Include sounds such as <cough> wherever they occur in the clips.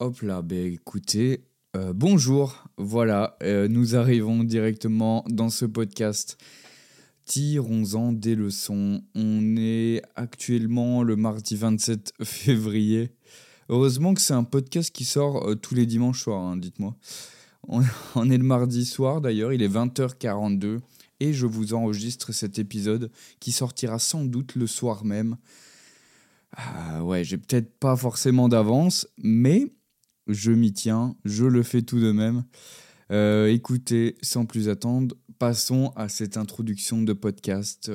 Hop là, ben écoutez, euh, bonjour, voilà, euh, nous arrivons directement dans ce podcast. Tirons-en des leçons. On est actuellement le mardi 27 <laughs> février. Heureusement que c'est un podcast qui sort euh, tous les dimanches soirs, hein, dites-moi. On, <laughs> on est le mardi soir d'ailleurs, il est 20h42 et je vous enregistre cet épisode qui sortira sans doute le soir même. Ah ouais, j'ai peut-être pas forcément d'avance, mais je m'y tiens, je le fais tout de même. Euh, écoutez, sans plus attendre, passons à cette introduction de podcast.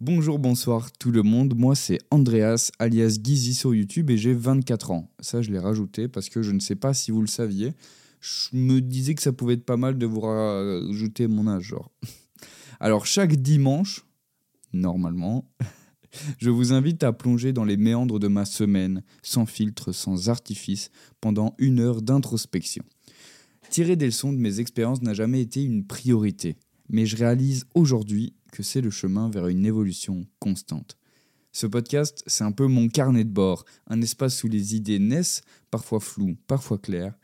Bonjour, bonsoir tout le monde, moi c'est Andreas alias Gizy sur YouTube et j'ai 24 ans. Ça je l'ai rajouté parce que je ne sais pas si vous le saviez. Je me disais que ça pouvait être pas mal de vous rajouter mon âge, genre. Alors chaque dimanche, normalement, je vous invite à plonger dans les méandres de ma semaine, sans filtre, sans artifice, pendant une heure d'introspection. Tirer des leçons de mes expériences n'a jamais été une priorité, mais je réalise aujourd'hui que c'est le chemin vers une évolution constante. Ce podcast, c'est un peu mon carnet de bord, un espace où les idées naissent, parfois floues, parfois claires.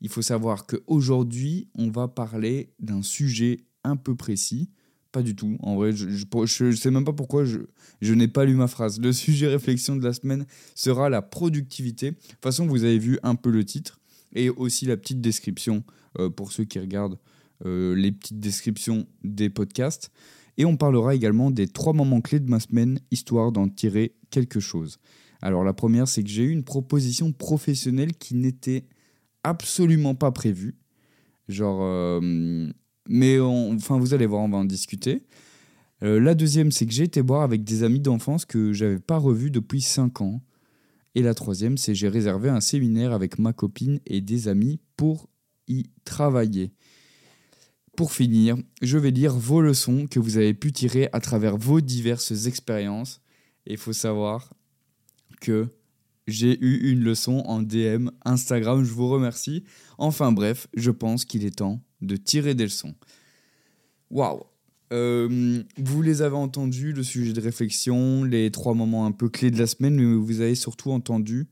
Il faut savoir qu'aujourd'hui, on va parler d'un sujet un peu précis, pas du tout. En vrai, je ne sais même pas pourquoi je, je n'ai pas lu ma phrase. Le sujet réflexion de la semaine sera la productivité. De toute façon, vous avez vu un peu le titre et aussi la petite description euh, pour ceux qui regardent euh, les petites descriptions des podcasts. Et on parlera également des trois moments clés de ma semaine, histoire d'en tirer quelque chose. Alors la première, c'est que j'ai eu une proposition professionnelle qui n'était absolument pas prévue. Genre, euh, mais enfin, vous allez voir, on va en discuter. Euh, la deuxième, c'est que j'ai été boire avec des amis d'enfance que j'avais pas revus depuis 5 ans. Et la troisième, c'est que j'ai réservé un séminaire avec ma copine et des amis pour y travailler. Pour finir, je vais lire vos leçons que vous avez pu tirer à travers vos diverses expériences. Et il faut savoir que j'ai eu une leçon en DM Instagram, je vous remercie. Enfin bref, je pense qu'il est temps de tirer des leçons. Waouh euh, Vous les avez entendus, le sujet de réflexion, les trois moments un peu clés de la semaine, mais vous avez surtout entendu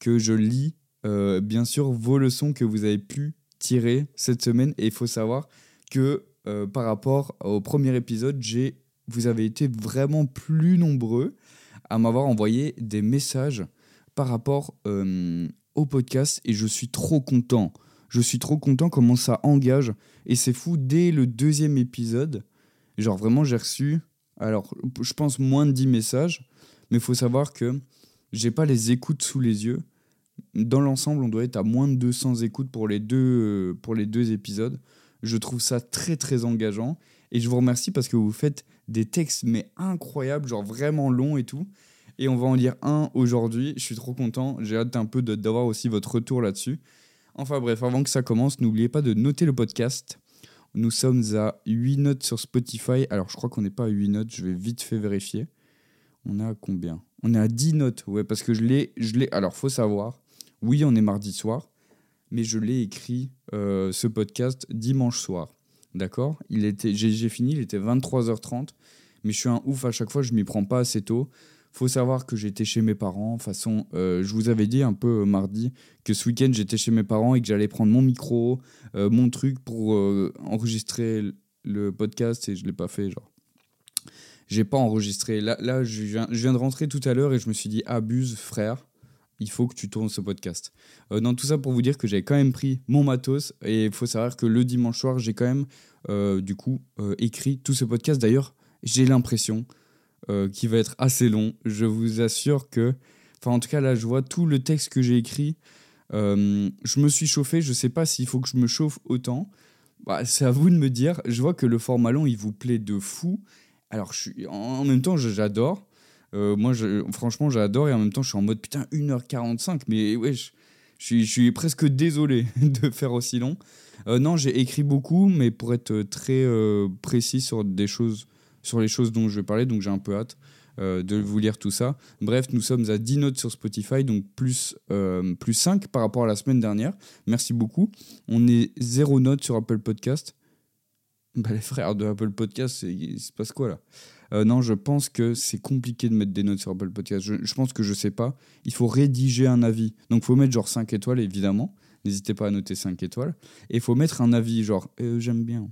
que je lis, euh, bien sûr, vos leçons que vous avez pu tirer cette semaine. Et il faut savoir que euh, par rapport au premier épisode, j'ai, vous avez été vraiment plus nombreux à m'avoir envoyé des messages par rapport au podcast et je suis trop content. Je suis trop content comment ça engage. Et c'est fou, dès le deuxième épisode, genre vraiment j'ai reçu, alors je pense moins de 10 messages, mais il faut savoir que j'ai pas les écoutes sous les yeux. Dans l'ensemble, on doit être à moins de 200 écoutes pour les deux, pour les deux épisodes. Je trouve ça très très engageant. Et je vous remercie parce que vous faites des textes mais incroyables, genre vraiment longs et tout. Et on va en lire un aujourd'hui. Je suis trop content. J'ai hâte un peu d'avoir aussi votre retour là-dessus. Enfin bref, avant que ça commence, n'oubliez pas de noter le podcast. Nous sommes à 8 notes sur Spotify. Alors je crois qu'on n'est pas à 8 notes, je vais vite fait vérifier. On a combien? On est à 10 notes, ouais, parce que je l'ai... Je l'ai... Alors faut savoir, oui on est mardi soir, mais je l'ai écrit, euh, ce podcast, dimanche soir. D'accord? Il était, j'ai, j'ai fini, il était 23h30, mais je suis un ouf à chaque fois, je m'y prends pas assez tôt faut savoir que j'étais chez mes parents. De façon, euh, je vous avais dit un peu euh, mardi que ce week-end j'étais chez mes parents et que j'allais prendre mon micro, euh, mon truc pour enregistrer le podcast et je l'ai pas fait. Genre, j'ai pas enregistré. Là, là je, viens, de rentrer tout à l'heure et je me suis dit abuse frère. Il faut que tu tournes ce podcast. dans tout ça pour vous dire que j'ai quand même pris mon matos et il faut savoir que le dimanche soir j'ai quand même du coup écrit tout ce podcast. D'ailleurs j'ai l'impression euh, qui va être assez long. Je vous assure que, enfin en tout cas là je vois tout le texte que j'ai écrit. Euh, je me suis chauffé, je sais pas s'il faut que je me chauffe autant. Bah, c'est à vous de me dire. Je vois que le format long il vous plaît de fou. Alors en même temps j'adore. Euh, moi franchement j'adore et en même temps je suis en mode putain 1h45 mais ouais je suis presque désolé <laughs> de faire aussi long. non j'ai écrit beaucoup mais pour être très précis sur des choses sur les choses dont je vais parler, donc j'ai un peu hâte euh, de vous lire tout ça. Bref, nous sommes à 10 notes sur Spotify, donc plus, euh, plus 5 par rapport à la semaine dernière. Merci beaucoup. On est 0 notes sur Apple Podcast. Bah, les frères de Apple Podcast, il se passe quoi là? Euh, Non, je pense que c'est compliqué de mettre des notes sur Apple Podcast. Je, pense que je sais pas. Il faut rédiger un avis. Donc, il faut mettre genre 5 étoiles, évidemment. N'hésitez pas à noter 5 étoiles. Et il faut mettre un avis, genre j'aime bien.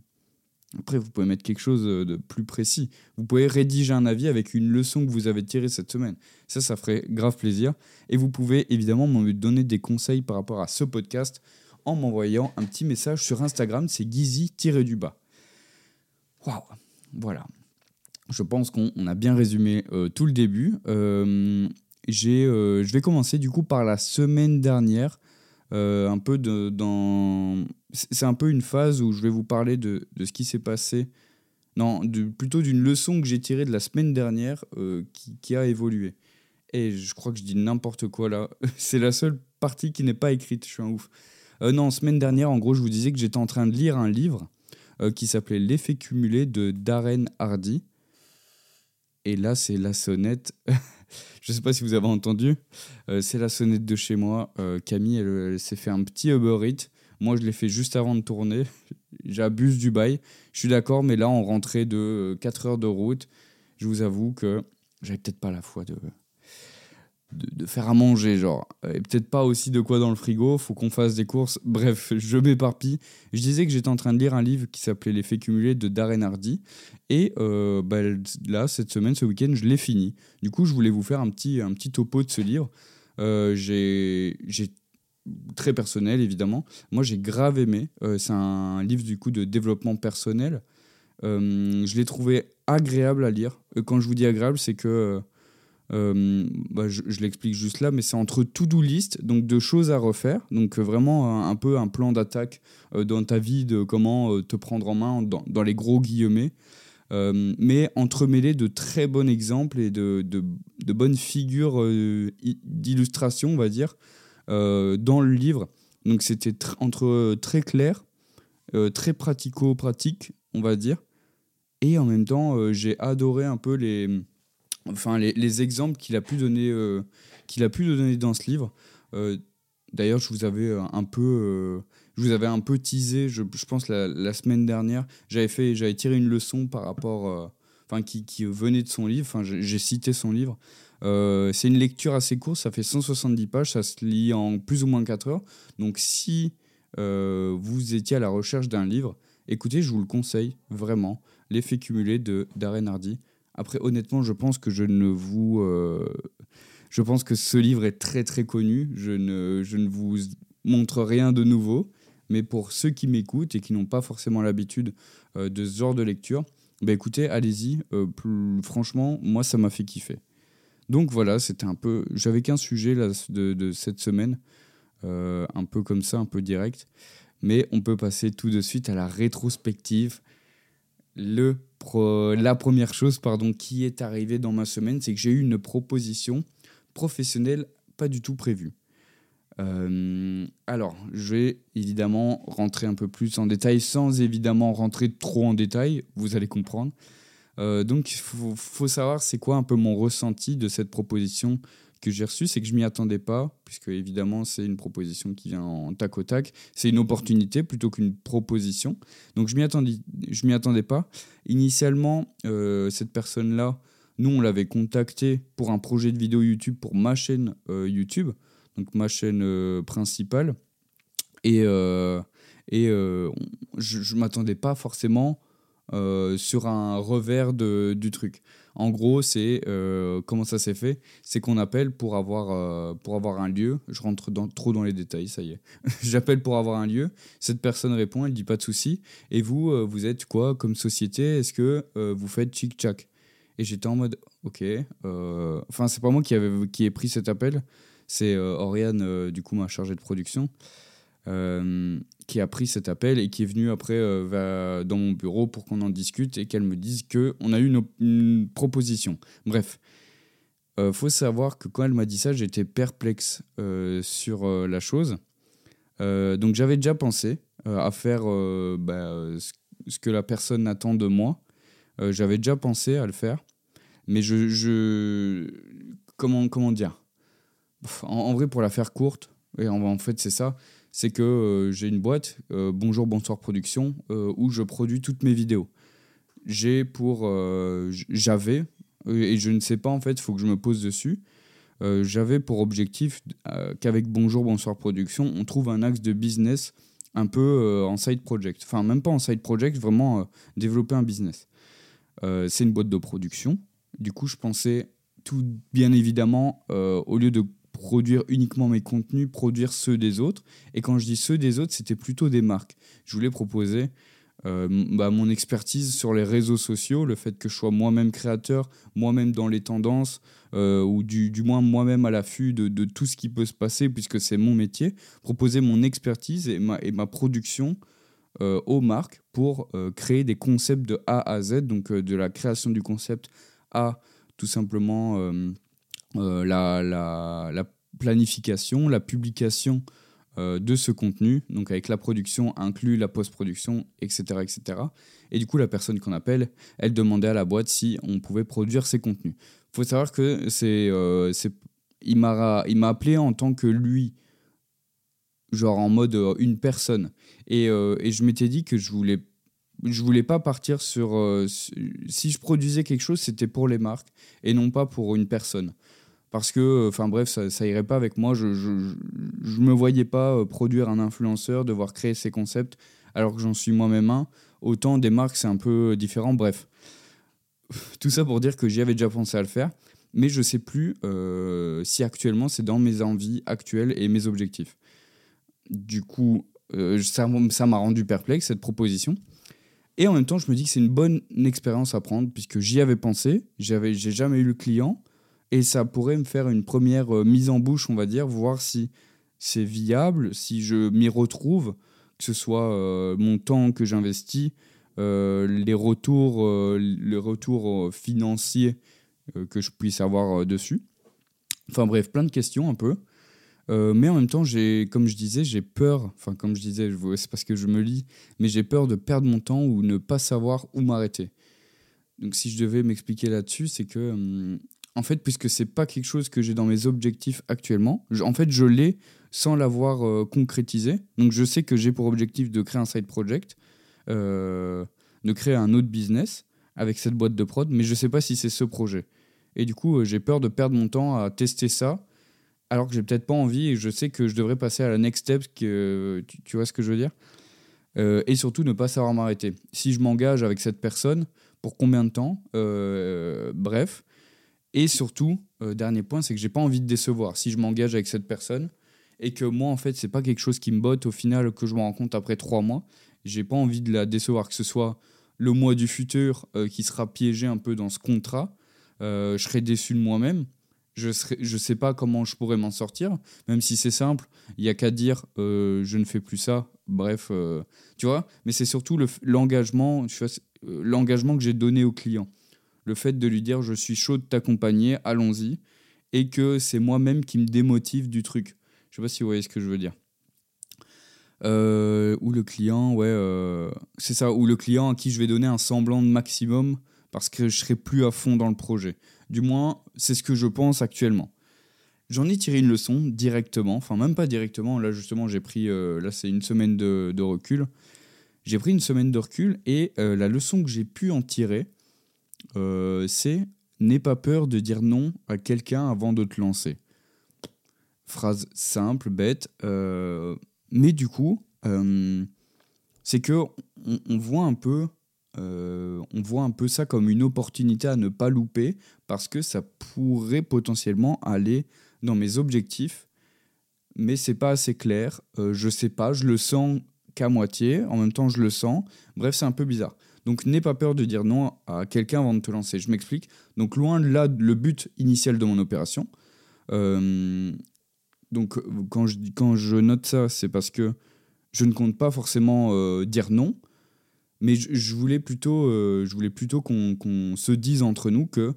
Après, vous pouvez mettre quelque chose de plus précis. Vous pouvez rédiger un avis avec une leçon que vous avez tirée cette semaine. Ça, ça ferait grave plaisir. Et vous pouvez évidemment me donner des conseils par rapport à ce podcast en m'envoyant un petit message sur Instagram. C'est Gizy-du-bas. Waouh, voilà. Je pense qu'on a bien résumé euh, tout le début. Euh, euh, je vais commencer du coup par la semaine dernière. un peu de, dans... C'est un peu une phase où je vais vous parler de, de ce qui s'est passé. Non, plutôt d'une leçon que j'ai tirée de la semaine dernière qui, qui, a évolué. Et je crois que je dis n'importe quoi là. <laughs> C'est la seule partie qui n'est pas écrite. Je suis un ouf. non, semaine dernière, en gros, je vous disais que j'étais en train de lire un livre euh, qui s'appelait L'effet cumulé de Darren Hardy. Et là, c'est la sonnette. <laughs> je ne sais pas si vous avez entendu. Euh, c'est la sonnette de chez moi. Euh, Camille, elle, s'est fait un petit Uber Eats. Moi, je l'ai fait juste avant de tourner. J'abuse du bail. Je suis d'accord, mais là, on rentrait de 4 heures de route. Je vous avoue que j'avais peut-être pas la foi de, de, faire à manger, genre. Et peut-être pas aussi de quoi dans le frigo, faut qu'on fasse des courses. Bref, <laughs> je m'éparpille. Je disais que j'étais en train de lire un livre qui s'appelait L'effet cumulé de Darren Hardy. Et euh, bah, là, cette semaine, ce week-end, je l'ai fini. Du coup, je voulais vous faire un petit, un petit topo de ce livre. Euh, j'ai très personnel, évidemment. Moi, j'ai grave aimé. Euh, c'est un livre, du coup, de développement personnel. je l'ai trouvé agréable à lire. quand je vous dis agréable, c'est que euh, bah, je, l'explique juste là, mais c'est entre to-do list, donc de choses à refaire, donc euh, vraiment un, peu un plan d'attaque euh, dans ta vie de comment te prendre en main dans, les gros guillemets, mais entremêlé de très bons exemples et de, de bonnes figures d'illustration, on va dire, dans le livre. Donc c'était entre très clair, très pratico-pratique, on va dire, et en même temps j'ai adoré un peu les enfin les, exemples qu'il a pu donner euh, qu'il a pu donner dans ce livre. Euh, d'ailleurs je vous avais euh, un peu je vous avais un peu teasé je, pense la, semaine dernière. J'avais fait j'avais tiré une leçon par rapport qui, qui, venait de son livre. Enfin j'ai cité son livre c'est une lecture assez courte ça fait 170 pages ça se lit en plus ou moins 4 heures donc si vous étiez à la recherche d'un livre écoutez je vous le conseille vraiment l'effet cumulé de Darren Hardy après, honnêtement, je pense que je ne vous. Euh, je pense que ce livre est très très connu. Je ne, je ne vous montre rien de nouveau. Mais pour ceux qui m'écoutent et qui n'ont pas forcément l'habitude euh, de ce genre de lecture, bah écoutez, allez-y. Euh, franchement, moi, ça m'a fait kiffer. Donc voilà, c'était un peu. J'avais qu'un sujet là, de, cette semaine, un peu comme ça, un peu direct. Mais on peut passer tout de suite à la rétrospective. Le la première chose pardon, qui est arrivée dans ma semaine, c'est que j'ai eu une proposition professionnelle pas du tout prévue. Euh, alors, je vais évidemment rentrer un peu plus en détail, sans évidemment rentrer trop en détail, vous allez comprendre. Euh, donc, il faut, savoir c'est quoi un peu mon ressenti de cette proposition que j'ai reçu, c'est que je m'y attendais pas, puisque évidemment c'est une proposition qui vient en tac au tac. C'est une opportunité plutôt qu'une proposition. Donc je m'y attendais, m'y attendais pas. Initialement, euh, cette personne-là, nous on l'avait contacté pour un projet de vidéo YouTube pour ma chaîne euh, YouTube, donc ma chaîne principale. Et, et je, ne m'attendais pas forcément sur un revers de, du truc. En gros, c'est euh, comment ça s'est fait? C'est qu'on appelle pour avoir, euh, pour avoir un lieu. Je rentre dans, trop dans les détails, ça y est. <laughs> J'appelle pour avoir un lieu. Cette personne répond, elle dit pas de souci. Et vous, euh, vous êtes quoi comme société? Est-ce que vous faites chic-chac Et j'étais en mode, ok. Enfin, c'est pas moi qui, avait, qui ai pris cet appel. C'est Oriane, du coup, ma chargée de production. Euh, qui a pris cet appel et qui est venu après euh, dans mon bureau pour qu'on en discute et qu'elle me dise qu'on a eu une, proposition. Bref, euh, faut savoir que quand elle m'a dit ça, j'étais perplexe euh, sur la chose. donc j'avais déjà pensé à faire bah, ce que la personne attend de moi. j'avais déjà pensé à le faire. Mais je... je... Comment, comment dire? En, en, vrai, pour la faire courte, Et en, fait, c'est ça. C'est que j'ai une boîte, Bonjour, Bonsoir Production, où je produis toutes mes vidéos. J'ai pour. J'avais, et je ne sais pas en fait, il faut que je me pose dessus. J'avais pour objectif qu'avec Bonjour, Bonsoir Production, on trouve un axe de business un peu en side project. Enfin, même pas en side project, vraiment développer un business. c'est une boîte de production. Du coup, je pensais tout bien évidemment, au lieu de produire uniquement mes contenus, produire ceux des autres. Et quand je dis ceux des autres, c'était plutôt des marques. Je voulais proposer euh, bah, mon expertise sur les réseaux sociaux, le fait que je sois moi-même créateur, moi-même dans les tendances, euh, ou du, du moins moi-même à l'affût de, de, tout ce qui peut se passer, puisque c'est mon métier, proposer mon expertise et ma, et ma production euh, aux marques pour créer des concepts de A à Z, donc de la création du concept à tout simplement euh, la, la, planification, la publication euh, de ce contenu, donc avec la production inclus la post-production, etc., etc. Et du coup, la personne qu'on appelle, elle demandait à la boîte si on pouvait produire ces contenus. Il faut savoir que c'est, euh, il m'a, appelé en tant que lui, genre en mode une personne. Et, et je m'étais dit que je voulais je voulais pas partir sur si je produisais quelque chose c'était pour les marques et non pas pour une personne parce que, enfin bref, ça, ça irait pas avec moi. Je, je me voyais pas euh, produire un influenceur, devoir créer ses concepts, alors que j'en suis moi-même un. Autant des marques, c'est un peu différent. Bref, <laughs> tout ça pour dire que j'y avais déjà pensé à le faire, mais je sais plus euh, si actuellement c'est dans mes envies actuelles et mes objectifs. Du coup, euh, ça m'a rendu perplexe cette proposition. Et en même temps, je me dis que c'est une bonne expérience à prendre puisque j'y avais pensé, j'avais, j'ai jamais eu le client et ça pourrait me faire une première euh, mise en bouche, on va dire, voir si c'est viable, si je m'y retrouve, que ce soit euh, mon temps que j'investis, euh, les retours, le retour financier que je puisse avoir dessus. Enfin bref, plein de questions un peu. mais en même temps, j'ai, comme je disais, j'ai peur, enfin comme je disais, c'est parce que je me lis, mais j'ai peur de perdre mon temps ou ne pas savoir où m'arrêter. Donc si je devais m'expliquer là-dessus, c'est que hum, en fait, puisque c'est pas quelque chose que j'ai dans mes objectifs actuellement, en fait, je l'ai sans l'avoir euh, concrétisé. Donc, je sais que j'ai pour objectif de créer un side project, euh, de créer un autre business avec cette boîte de prod, mais je sais pas si c'est ce projet. Et du coup, euh, j'ai peur de perdre mon temps à tester ça, alors que j'ai peut-être pas envie et je sais que je devrais passer à la next step. Que, tu, vois ce que je veux dire? Et surtout, ne pas savoir m'arrêter. Si je m'engage avec cette personne, pour combien de temps? Bref. Et surtout, euh, dernier point, c'est que j'ai pas envie de décevoir. Si je m'engage avec cette personne et que moi, en fait, c'est pas quelque chose qui me botte au final, que je me rends compte après trois mois, j'ai pas envie de la décevoir, que ce soit le mois du futur euh, qui sera piégé un peu dans ce contrat, euh, je serai déçu de moi-même. Je ne je sais pas comment je pourrais m'en sortir, même si c'est simple. Il y a qu'à dire je ne fais plus ça. Bref, tu vois. Mais c'est surtout l'engagement, l'engagement que j'ai donné au client le fait de lui dire je suis chaud de t'accompagner, allons-y, et que c'est moi-même qui me démotive du truc. Je sais pas si vous voyez ce que je veux dire. Euh, ou le client, ouais, euh, c'est ça, ou le client à qui je vais donner un semblant de maximum parce que je serai plus à fond dans le projet. Du moins, c'est ce que je pense actuellement. J'en ai tiré une leçon directement, enfin même pas directement, là justement j'ai pris, euh, là c'est une semaine de, de recul. J'ai pris une semaine de recul et la leçon que j'ai pu en tirer, euh, c'est N'aie pas peur de dire non à quelqu'un avant de te lancer. Phrase simple, bête, euh, mais du coup, euh, c'est que on, voit un peu, on voit un peu ça comme une opportunité à ne pas louper parce que ça pourrait potentiellement aller dans mes objectifs, mais c'est pas assez clair. je sais pas, je le sens qu'à moitié. En même temps, je le sens. Bref, c'est un peu bizarre. Donc n'aie pas peur de dire non à quelqu'un avant de te lancer. Je m'explique. Donc loin de là le but initial de mon opération. Euh, donc quand je, quand je note ça, c'est parce que je ne compte pas forcément euh, dire non, mais je, voulais plutôt, euh, je voulais plutôt qu'on se dise entre nous que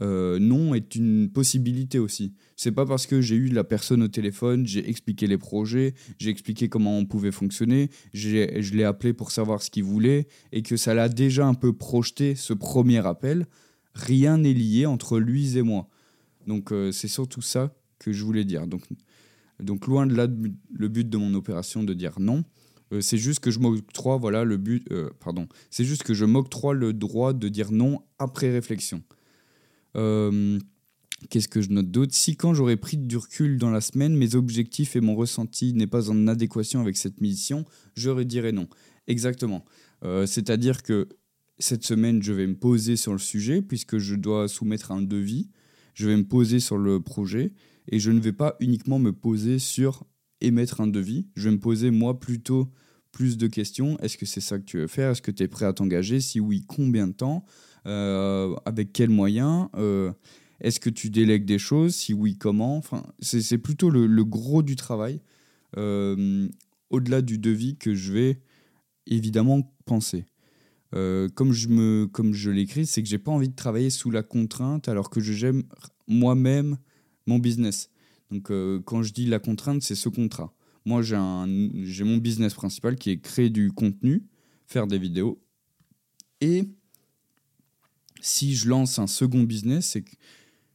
euh, non est une possibilité aussi. C'est pas parce que j'ai eu la personne au téléphone, j'ai expliqué les projets, j'ai expliqué comment on pouvait fonctionner, je l'ai appelé pour savoir ce qu'il voulait et que ça l'a déjà un peu projeté ce premier appel. Rien n'est lié entre lui et moi. Donc euh, c'est surtout ça que je voulais dire. Donc Donc loin de là le but de mon opération de dire non. Euh, c'est juste que je voilà, le but, pardon, c'est juste que je m'octroie le droit de dire non après réflexion. Euh, qu'est-ce que je note d'autre? Si quand j'aurais pris du recul dans la semaine, mes objectifs et mon ressenti n'est pas en adéquation avec cette mission, je redirais non. Exactement. C'est-à-dire que cette semaine, je vais me poser sur le sujet puisque je dois soumettre un devis. Je vais me poser sur le projet et je ne vais pas uniquement me poser sur émettre un devis. Je vais me poser moi plutôt plus de questions. Est-ce que c'est ça que tu veux faire? Est-ce que tu es prêt à t'engager? Si oui, combien de temps? Euh, Avec quels moyens euh, Est-ce que tu délègues des choses Si oui, comment? Enfin, C'est plutôt le, gros du travail, euh, au-delà du devis, que je vais évidemment penser. comme je, me, comme je l'écris, c'est que j'ai pas envie de travailler sous la contrainte alors que j'aime moi-même mon business. Donc quand je dis la contrainte, c'est ce contrat. Moi, j'ai mon business principal qui est créer du contenu, faire des vidéos. Et si je lance un second business, c'est que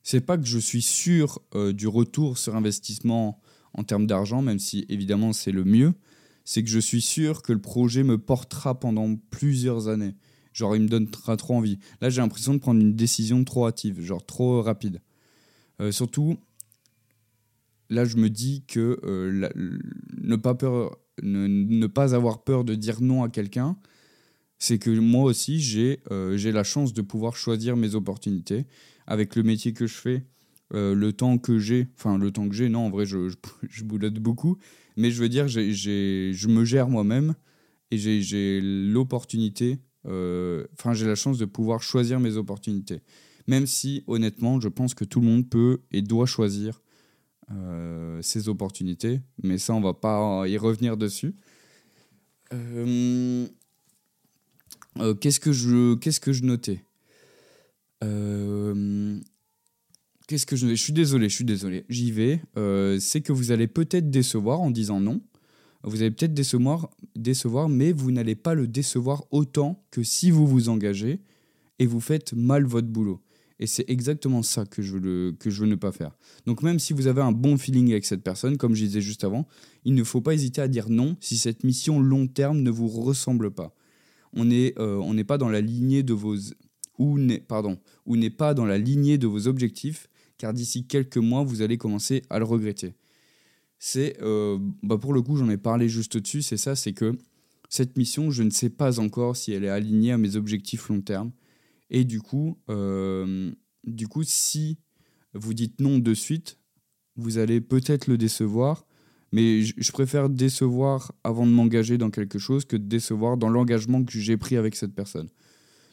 c'est pas que je suis sûr euh, du retour sur investissement en termes d'argent, même si évidemment c'est le mieux, c'est que je suis sûr que le projet me portera pendant plusieurs années. Genre, il me donnera trop envie. Là, j'ai l'impression de prendre une décision trop hâtive, genre trop rapide. Euh, surtout, là, je me dis que euh, ne, pas peur, ne, pas avoir peur de dire non à quelqu'un, c'est que moi aussi, j'ai euh, la chance de pouvoir choisir mes opportunités. Avec le métier que je fais, euh, le temps que j'ai, enfin le temps que j'ai, non, en vrai, je, je, <laughs> boulotte beaucoup, mais je veux dire, j'ai je me gère moi-même et j'ai l'opportunité, enfin j'ai la chance de pouvoir choisir mes opportunités. Même si, honnêtement, je pense que tout le monde peut et doit choisir euh, ces opportunités, mais ça, on va pas y revenir dessus. Euh, euh, qu'est-ce que je qu'est-ce que je notais Qu'est-ce que je Je suis désolé, je suis désolé. J'y vais. c'est que vous allez peut-être décevoir en disant non. Vous allez peut-être décevoir, décevoir, mais vous n'allez pas le décevoir autant que si vous vous engagez et vous faites mal votre boulot. Et c'est exactement ça que je, veux que je veux ne pas faire. Donc même si vous avez un bon feeling avec cette personne, comme je disais juste avant, il ne faut pas hésiter à dire non si cette mission long terme ne vous ressemble pas. On n'est euh, pas dans la lignée de vos ou n'est pardon ou n'est pas dans la lignée de vos objectifs, car d'ici quelques mois vous allez commencer à le regretter. C'est euh, bah pour le coup j'en ai parlé juste au-dessus, c'est ça, c'est que cette mission je ne sais pas encore si elle est alignée à mes objectifs long terme et du coup, euh, du coup, si vous dites non de suite, vous allez peut-être le décevoir. Mais je préfère décevoir avant de m'engager dans quelque chose que de décevoir dans l'engagement que j'ai pris avec cette personne.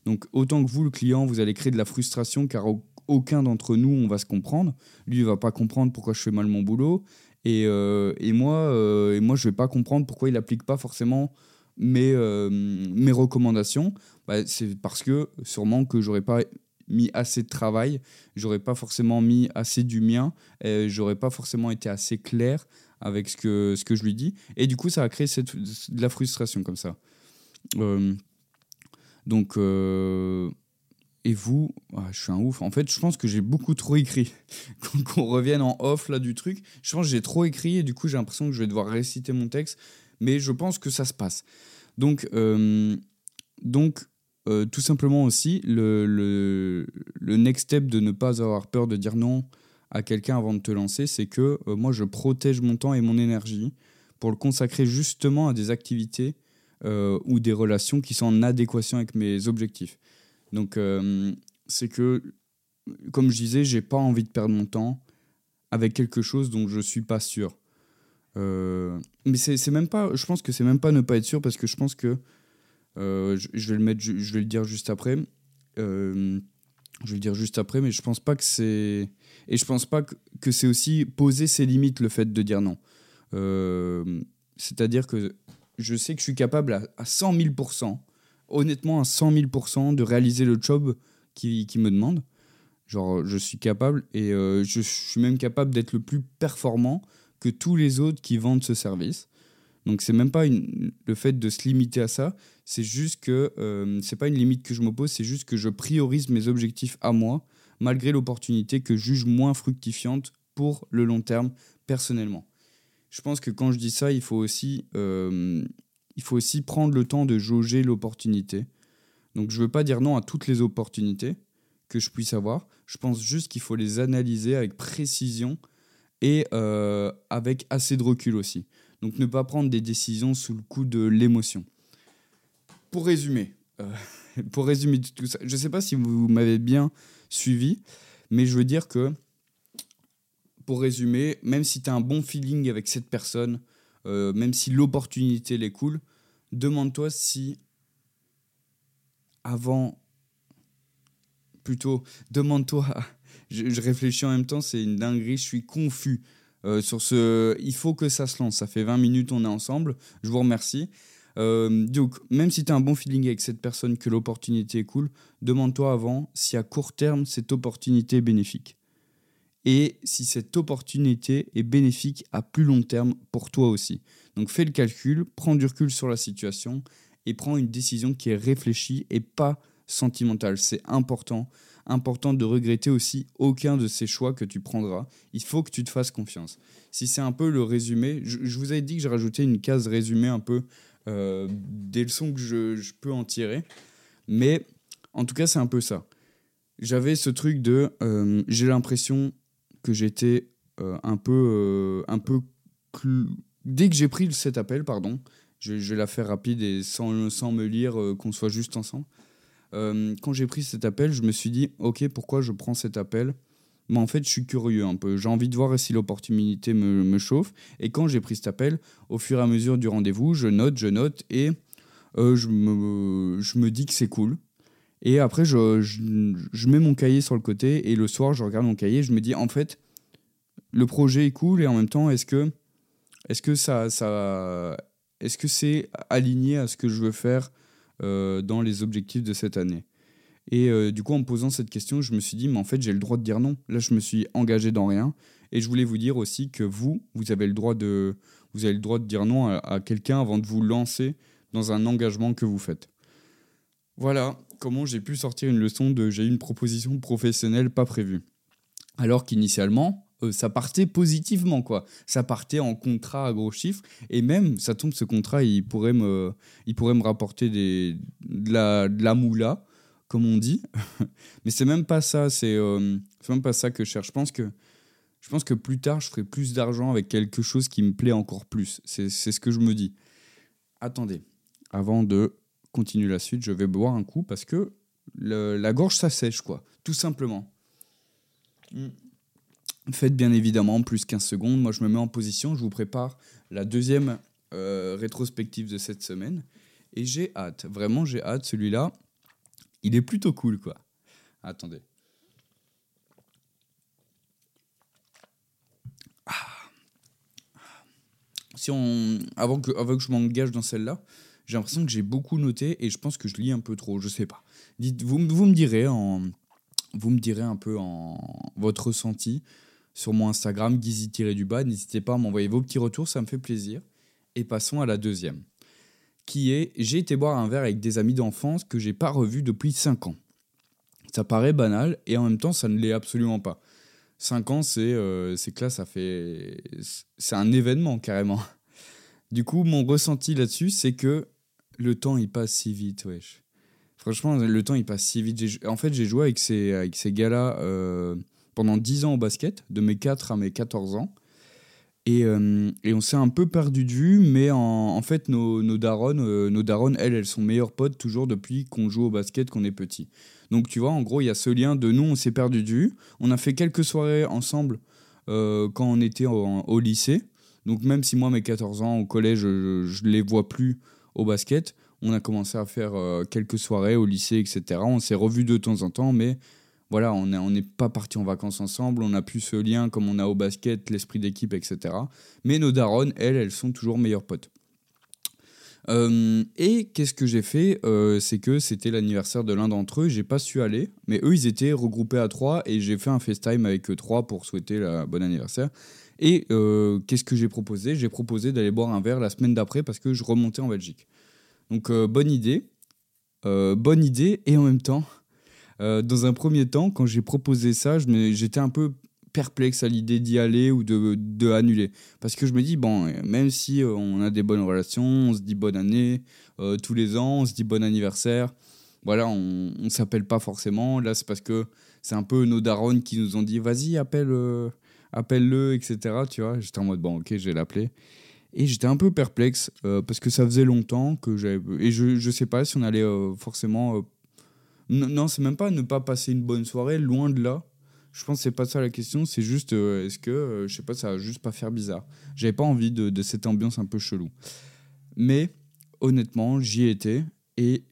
Donc autant que vous, le client, vous allez créer de la frustration car aucun d'entre nous, on va se comprendre. Lui, il va pas comprendre pourquoi je fais mal mon boulot. Et, euh, et moi, euh, et moi, je vais pas comprendre pourquoi il n'applique pas forcément mes, mes recommandations. Bah, c'est parce que sûrement que j'aurais pas mis assez de travail, j'aurais pas forcément mis assez du mien, j'aurais pas forcément été assez clair avec ce que, ce que je lui dis. Et du coup, ça a créé cette, de la frustration comme ça. Euh, donc, euh, et vous, ah, je suis un ouf. En fait, je pense que j'ai beaucoup trop écrit. <laughs> Qu'on revienne en off là du truc, je pense que j'ai trop écrit et du coup, j'ai l'impression que je vais devoir réciter mon texte. Mais je pense que ça se passe. Donc, euh, donc tout simplement aussi, le, le, next step de ne pas avoir peur de dire non à quelqu'un avant de te lancer, c'est que euh, moi, je protège mon temps et mon énergie pour le consacrer justement à des activités euh, ou des relations qui sont en adéquation avec mes objectifs. Donc, c'est que, comme je disais, j'ai pas envie de perdre mon temps avec quelque chose dont je suis pas sûr. mais c'est même pas, je pense que c'est même pas ne pas être sûr parce que je pense que euh, je, vais le mettre, je, vais le dire juste après. Euh, je vais le dire juste après, mais je pense pas que c'est et je pense pas que, c'est aussi poser ses limites le fait de dire non. Euh, c'est-à-dire que je sais que je suis capable à, à 100 000% honnêtement à 100 000 de réaliser le job qui, qui, me demande. Genre, je suis capable et je suis même capable d'être le plus performant que tous les autres qui vendent ce service. Donc c'est même pas le fait de se limiter à ça, c'est juste que euh, c'est pas une limite que je m'oppose, c'est juste que je priorise mes objectifs à moi, malgré l'opportunité que je juge moins fructifiante pour le long terme personnellement. je pense que quand je dis ça, il faut aussi, euh, il faut aussi prendre le temps de jauger l'opportunité. Donc je veux pas dire non à toutes les opportunités que je puisse avoir. Je pense juste qu'il faut les analyser avec précision et euh, avec assez de recul aussi. Donc ne pas prendre des décisions sous le coup de l'émotion. Pour résumer, euh, <laughs> pour résumer tout ça, je ne sais pas si vous m'avez bien suivi, mais je veux dire que, pour résumer, même si tu as un bon feeling avec cette personne, euh, même si l'opportunité est cool, demande-toi si avant, plutôt, demande-toi, <laughs> je, réfléchis en même temps, c'est une dinguerie, je suis confus. Euh, sur ce, il faut que ça se lance. Ça fait 20 minutes, on est ensemble. Je vous remercie. Euh, donc, même si tu as un bon feeling avec cette personne, que l'opportunité est cool, demande-toi avant si à court terme, cette opportunité est bénéfique. Et si cette opportunité est bénéfique à plus long terme pour toi aussi. Donc, fais le calcul, prends du recul sur la situation et prends une décision qui est réfléchie et pas sentimentale. C'est important. Important de regretter aussi aucun de ces choix que tu prendras. Il faut que tu te fasses confiance. Si c'est un peu le résumé, je, je vous avais dit que j'ai rajouté une case résumé un peu euh, des leçons que je, peux en tirer. Mais en tout cas, c'est un peu ça. J'avais ce truc de. Euh, j'ai l'impression que j'étais euh, un peu. un peu Dès que j'ai pris cet appel, pardon, je, vais la faire rapide et sans, sans me lire, qu'on soit juste ensemble. quand j'ai pris cet appel, je me suis dit, ok, pourquoi je prends cet appel mais en fait, je suis curieux un peu. J'ai envie de voir si l'opportunité me, chauffe. Et quand j'ai pris cet appel, au fur et à mesure du rendez-vous, je note, je note et euh, je, me, dis que c'est cool. Et après, je, mets mon cahier sur le côté et le soir, je regarde mon cahier. Je me dis, en fait, le projet est cool et en même temps, est-ce que, est-ce que ça, ça, est-ce que c'est aligné à ce que je veux faire euh, dans les objectifs de cette année? Et euh, du coup, en me posant cette question, je me suis dit, mais en fait, j'ai le droit de dire non. Là, je me suis engagé dans rien. Et je voulais vous dire aussi que vous, vous avez le droit de, vous avez le droit de dire non à, quelqu'un avant de vous lancer dans un engagement que vous faites. Voilà comment j'ai pu sortir une leçon de j'ai eu une proposition professionnelle pas prévue. Alors qu'initialement, euh, ça partait positivement, quoi. Ça partait en contrat à gros chiffres. Et même, ça tombe, ce contrat, il pourrait me, il pourrait me rapporter des, de, la, de la moula comme on dit. <laughs> Mais c'est même pas ça, euh, c'est même pas ça que je cherche. Je pense que, je pense que plus tard, je ferai plus d'argent avec quelque chose qui me plaît encore plus. C'est ce que je me dis. Attendez, avant de continuer la suite, je vais boire un coup parce que la gorge s'assèche, quoi. Tout simplement. Mm. Faites bien évidemment plus 15 secondes. Moi, je me mets en position. Je vous prépare la deuxième euh, rétrospective de cette semaine. Et j'ai hâte. Vraiment, j'ai hâte. Celui-là, il est plutôt cool, quoi. Attendez. Ah. Si on, avant, que, avant que je m'engage dans celle-là, j'ai l'impression que j'ai beaucoup noté et je pense que je lis un peu trop, je sais pas. Dites, vous, vous me direz en, vous me direz un peu en votre ressenti sur mon Instagram, Gizy-du-bas. N'hésitez pas à m'envoyer vos petits retours, ça me fait plaisir. Et passons à la deuxième qui est j'ai été boire un verre avec des amis d'enfance que j'ai pas revus depuis 5 ans. Ça paraît banal et en même temps ça ne l'est absolument pas. 5 ans c'est euh, que là ça fait c'est un événement carrément. Du coup mon ressenti là-dessus c'est que le temps il passe si vite wesh. Franchement le temps il passe si vite. En fait j'ai joué avec ces, avec ces gars-là euh, pendant 10 ans au basket, de mes 4 à mes 14 ans. Euh, et, on s'est un peu perdu de vue, mais en, fait, nos, nos daronnes, euh, nos daronnes, elles, elles sont meilleures potes toujours depuis qu'on joue au basket, qu'on est petit. Donc tu vois, en gros, il y a ce lien de nous, on s'est perdu de vue. On a fait quelques soirées ensemble euh, quand on était au, lycée. Donc même si moi, mes 14 ans, au collège, je ne les vois plus au basket, on a commencé à faire quelques soirées au lycée, etc. On s'est revus de temps en temps, mais voilà, on n'est pas parti en vacances ensemble, on n'a plus ce lien comme on a au basket, l'esprit d'équipe, etc. Mais nos daronnes, elles, elles sont toujours meilleures potes. Euh, et qu'est-ce que j'ai fait euh, C'est que c'était l'anniversaire de l'un d'entre eux, j'ai pas su aller, mais eux ils étaient regroupés à trois et j'ai fait un FaceTime avec eux trois pour souhaiter la bon anniversaire. Et euh, qu'est-ce que j'ai proposé? J'ai proposé d'aller boire un verre la semaine d'après parce que je remontais en Belgique. Donc bonne idée, bonne idée et en même temps euh, dans un premier temps, quand j'ai proposé ça, j'étais un peu perplexe à l'idée d'y aller ou de, de annuler. Parce que je me dis, bon, même si euh, on a des bonnes relations, on se dit bonne année euh, tous les ans, on se dit bon anniversaire, voilà, on ne s'appelle pas forcément. Là, c'est parce que c'est un peu nos darons qui nous ont dit, vas-y, appelle, euh, appelle-le, etc. Tu vois, j'étais en mode, bon, ok, je vais l'appeler. Et j'étais un peu perplexe parce que ça faisait longtemps que j'avais. Et je ne sais pas si on allait forcément. Non, c'est même pas ne pas passer une bonne soirée, loin de là. Je pense que c'est pas ça la question, c'est juste euh, est-ce que, euh, je sais pas, ça va juste pas faire bizarre. J'avais pas envie de, cette ambiance un peu chelou. Mais honnêtement, j'y étais et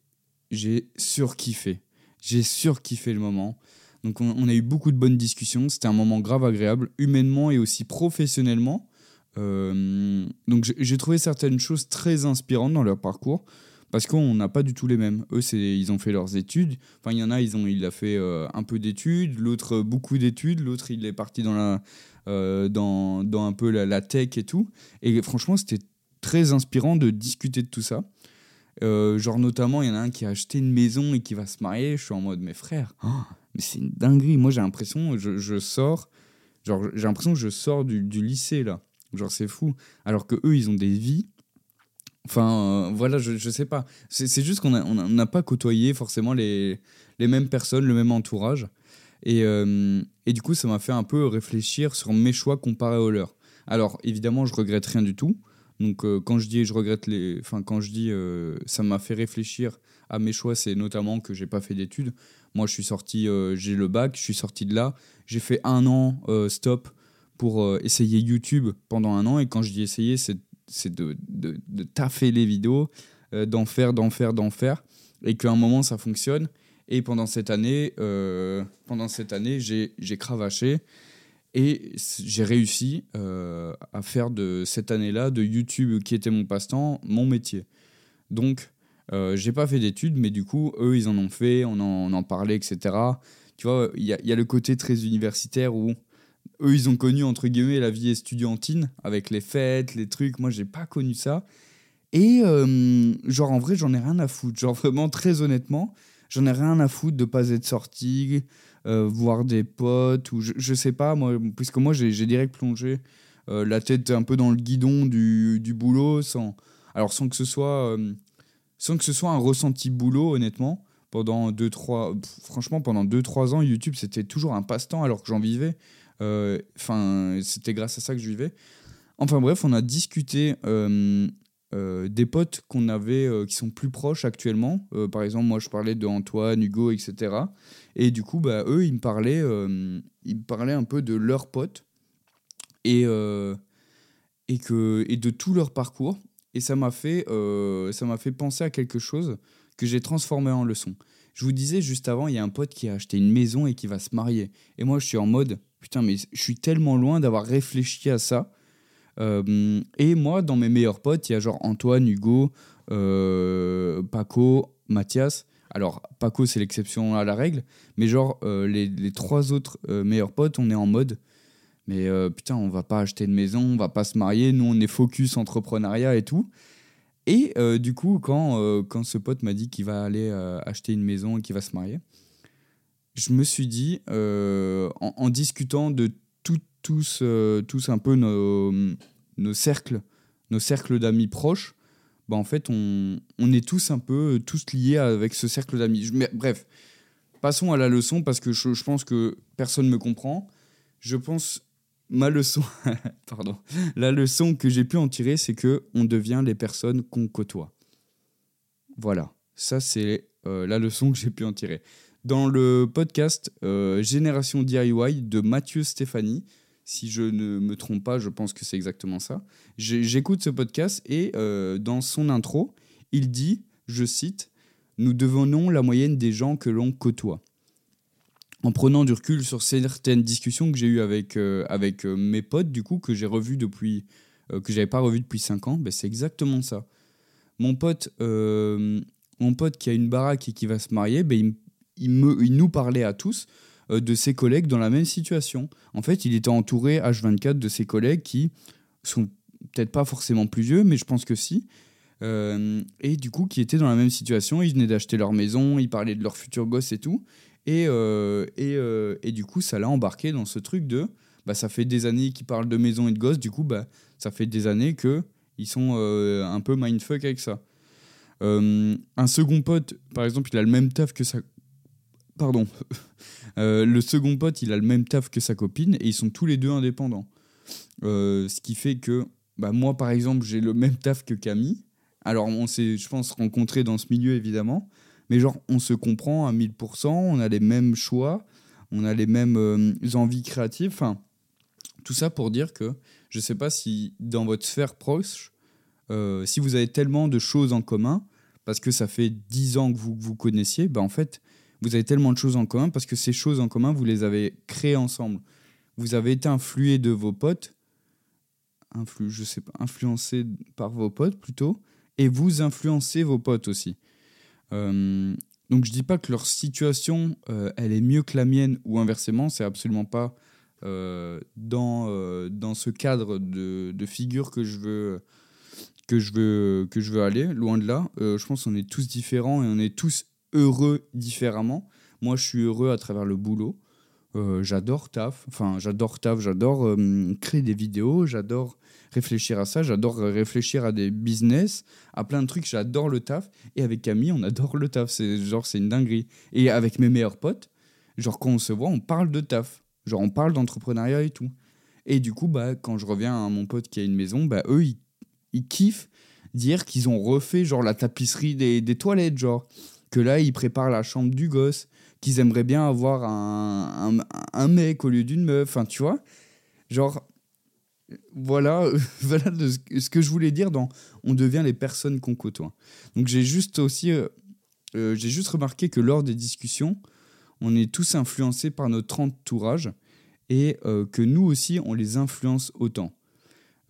j'ai surkiffé. J'ai surkiffé le moment. Donc on, on, a eu beaucoup de bonnes discussions, c'était un moment grave agréable, humainement et aussi professionnellement. Euh, donc j'ai trouvé certaines choses très inspirantes dans leur parcours parce qu'on n'a pas du tout les mêmes. Eux, ils ont fait leurs études. Enfin, il y en a, ils ont, il a fait euh, un peu d'études, l'autre euh, beaucoup d'études, l'autre il est parti dans la, euh, dans, dans, un peu la, tech et tout. Et franchement, c'était très inspirant de discuter de tout ça. genre notamment, il y en a un qui a acheté une maison et qui va se marier. Je suis en mode, mes frères, oh, mais c'est une dinguerie. Moi, j'ai l'impression, je, je, sors, genre j'ai l'impression je sors du, du lycée là. Genre c'est fou. Alors que eux, ils ont des vies Enfin, euh, voilà, je, je sais pas. C'est juste qu'on n'a pas côtoyé forcément les, mêmes personnes, le même entourage. Et, euh, et du coup, ça m'a fait un peu réfléchir sur mes choix comparés aux leurs. Alors, évidemment, je regrette rien du tout. Donc, euh, quand je dis je regrette les. Enfin, quand je dis ça m'a fait réfléchir à mes choix, c'est notamment que j'ai pas fait d'études. Moi, je suis sorti, j'ai le bac, je suis sorti de là. J'ai fait un an stop pour essayer YouTube pendant un an. Et quand je dis essayer, c'est c'est de, de, taffer les vidéos, euh, d'en faire, d'en faire, d'en faire, et qu'à un moment ça fonctionne. Et pendant cette année, euh, pendant cette année, j'ai cravaché et j'ai réussi euh, à faire de cette année-là, de YouTube, qui était mon passe-temps, mon métier. Donc, j'ai pas fait d'études, mais du coup, eux, ils en ont fait, on en, on en parlait, etc. Tu vois, il y a, le côté très universitaire où eux, ils ont connu, entre guillemets, la vie estudiantine, avec les fêtes, les trucs. Moi, j'ai pas connu ça. Et, euh, genre, en vrai, j'en ai rien à foutre. Genre, <laughs> vraiment, très honnêtement, j'en ai rien à foutre de pas être sorti, euh, voir des potes, ou je, je, sais pas, moi, puisque moi, j'ai direct plongé euh, la tête un peu dans le guidon du, du boulot, sans, alors sans que ce soit, sans que ce soit un ressenti boulot, honnêtement. Pendant 2-3, franchement, pendant 2-3 ans, YouTube, c'était toujours un passe-temps alors que j'en vivais. Euh, enfin, c'était grâce à ça que je vivais. Enfin bref, on a discuté euh, euh, des potes qu'on avait qui sont plus proches actuellement. par exemple, moi je parlais de Antoine, Hugo, etc. Et du coup, bah, eux, ils me parlaient, ils me parlaient un peu de leurs potes et, et, que, et de tout leur parcours. Et ça m'a fait, ça m'a fait penser à quelque chose que j'ai transformé en leçon. Je vous disais juste avant, il y a un pote qui a acheté une maison et qui va se marier. Et moi, je suis en mode, putain, mais je suis tellement loin d'avoir réfléchi à ça. Euh, et moi, dans mes meilleurs potes, il y a genre Antoine, Hugo, euh, Paco, Mathias. Alors, Paco, c'est l'exception à la règle, mais genre, euh, les, les, trois autres meilleurs potes, on est en mode, mais putain, on va pas acheter de maison, on va pas se marier, nous, on est focus entrepreneuriat et tout. Et du coup, quand, quand ce pote m'a dit qu'il va aller acheter une maison et qu'il va se marier, je me suis dit, euh, en, discutant de tous, euh, tous un peu nos, cercles, nos cercles d'amis proches, bah en fait, on, est tous un peu tous liés avec ce cercle d'amis. Bref, passons à la leçon parce que je, pense que personne ne me comprend. Je pense ma leçon, <laughs> pardon, la leçon que j'ai pu en tirer, c'est que on devient les personnes qu'on côtoie. Voilà, ça c'est euh, la leçon que j'ai pu en tirer dans le podcast euh, Génération DIY de Mathieu Stéphanie. Si je ne me trompe pas, je pense que c'est exactement ça. J'écoute ce podcast et euh, dans son intro, il dit, je cite, Nous devenons la moyenne des gens que l'on côtoie. En prenant du recul sur certaines discussions que j'ai eues avec, euh, avec mes potes, du coup, que j'ai revu depuis, que j'avais pas revu depuis 5 ans, ben c'est exactement ça. Mon pote, mon pote qui a une baraque et qui va se marier, ben il, il, nous parlait à tous euh, de ses collègues dans la même situation. En fait, il était entouré H24 de ses collègues qui sont peut-être pas forcément plus vieux, mais je pense que si. Euh, et du coup, qui étaient dans la même situation. Ils venaient d'acheter leur maison, ils parlaient de leur futur gosse et tout. Et, euh, et, et, du coup, ça l'a embarqué dans ce truc de bah, ça fait des années qu'ils parlent de maison et de gosses, du coup, bah, ça fait des années que ils sont un peu mindfuck avec ça. Un second pote, par exemple, il a le même taf que sa... Pardon. <laughs> Euh, le second pote, il a le même taf que sa copine et ils sont tous les deux indépendants. ce qui fait que, bah, moi, par exemple, j'ai le même taf que Camille. Alors, on s'est, je pense, rencontrés dans ce milieu, évidemment. Mais genre, on se comprend à 1000%, on a les mêmes choix, on a les mêmes envies créatives. Enfin, tout ça pour dire que je ne sais pas si dans votre sphère proche, euh, si vous avez tellement de choses en commun, parce que ça fait 10 ans que vous vous connaissiez, bah en fait, vous avez tellement de choses en commun parce que ces choses en commun, vous les avez créées ensemble. Vous avez été influé de vos potes, influ, je sais pas, influencé par vos potes plutôt, et vous influencez vos potes aussi. Euh, donc je dis pas que leur situation, euh, elle est mieux que la mienne ou inversement, c'est absolument pas dans, dans ce cadre de, de figure que je veux que je veux, que je veux aller, loin de là. Euh, je pense qu'on est tous différents et on est tous heureux différemment. Moi, je suis heureux à travers le boulot. Euh, j'adore taf, enfin j'adore taf, j'adore euh, créer des vidéos, j'adore réfléchir à ça, j'adore réfléchir à des business, à plein de trucs, j'adore le taf. Et avec Camille, on adore le taf, c'est genre c'est une dinguerie. Et avec mes meilleurs potes, genre quand on se voit, on parle de taf, genre on parle d'entrepreneuriat et tout. Et du coup, bah, quand je reviens à mon pote qui a une maison, bah, eux, ils kiffent dire qu'ils ont refait genre la tapisserie des, des, toilettes, genre que là ils préparent la chambre du gosse, qu'ils aimeraient bien avoir un, un, mec au lieu d'une meuf, enfin tu vois, genre voilà, <laughs> voilà ce que je voulais dire dans on devient les personnes qu'on côtoie. Donc j'ai juste aussi euh, euh, j'ai juste remarqué que lors des discussions, on est tous influencés par notre entourage et euh, que nous aussi on les influence autant.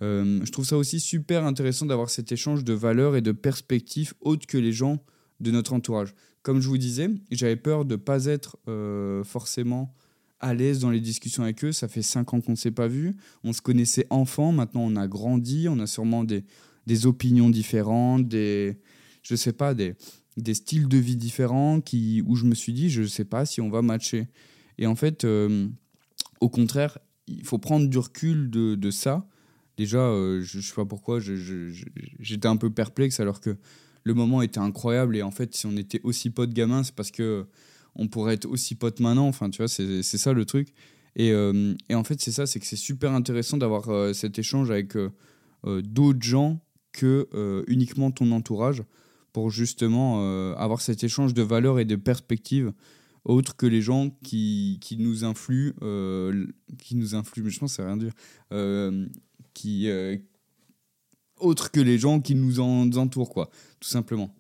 Je trouve ça aussi super intéressant d'avoir cet échange de valeurs et de perspectives autres que les gens de notre entourage. Comme je vous disais, j'avais peur de ne pas être euh, forcément à l'aise dans les discussions avec eux. Ça fait cinq ans qu'on ne s'est pas vu. On se connaissait enfant, maintenant on a grandi, on a sûrement des, des opinions différentes, des, je sais pas, des, des styles de vie différents qui, où je me suis dit, je ne sais pas si on va matcher. Et en fait, euh, au contraire, il faut prendre du recul de, de ça déjà, euh, je, ne sais pas pourquoi, j'étais un peu perplexe alors que le moment était incroyable et en fait, si on était aussi potes gamins, c'est parce que on pourrait être aussi potes maintenant. Enfin, tu vois, c'est ça le truc. Et, euh, et en fait, c'est ça, c'est que c'est super intéressant d'avoir euh, cet échange avec d'autres gens que uniquement ton entourage pour justement avoir cet échange de valeurs et de perspectives autres que les gens qui, qui nous influent, qui nous influent, mais je pense ça rien dire, qui euh, autre que les gens qui nous en, entourent, quoi, tout simplement.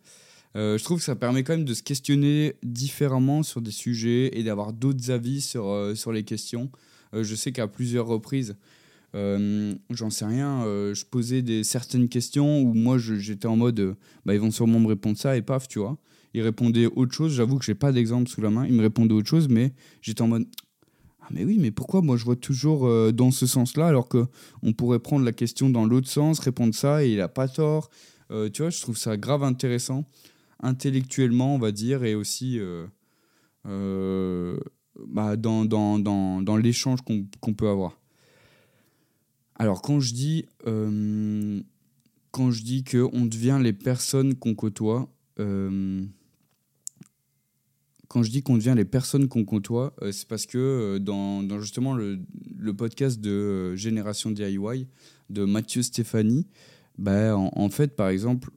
Euh, je trouve que ça permet quand même de se questionner différemment sur des sujets et d'avoir d'autres avis sur, euh, sur les questions. je sais qu'à plusieurs reprises, j'en sais rien, je posais des, certaines questions où moi j'étais en mode bah, ils vont sûrement me répondre ça et paf, tu vois. Ils répondaient autre chose, j'avoue que j'ai pas d'exemple sous la main, ils me répondaient autre chose, mais j'étais en mode ah, mais oui, mais pourquoi moi je vois toujours euh, dans ce sens-là alors que on pourrait prendre la question dans l'autre sens, répondre ça et il a pas tort. Euh, tu vois, je trouve ça grave intéressant intellectuellement, on va dire, et aussi euh, bah, dans, dans, dans, dans l'échange qu'on peut avoir. Alors quand je dis quand je dis que on devient les personnes qu'on côtoie quand je dis qu'on devient les personnes qu'on côtoie, euh, c'est parce que euh, dans, justement le, podcast de euh, Génération DIY de Mathieu Stéphanie, bah, en, fait, par exemple,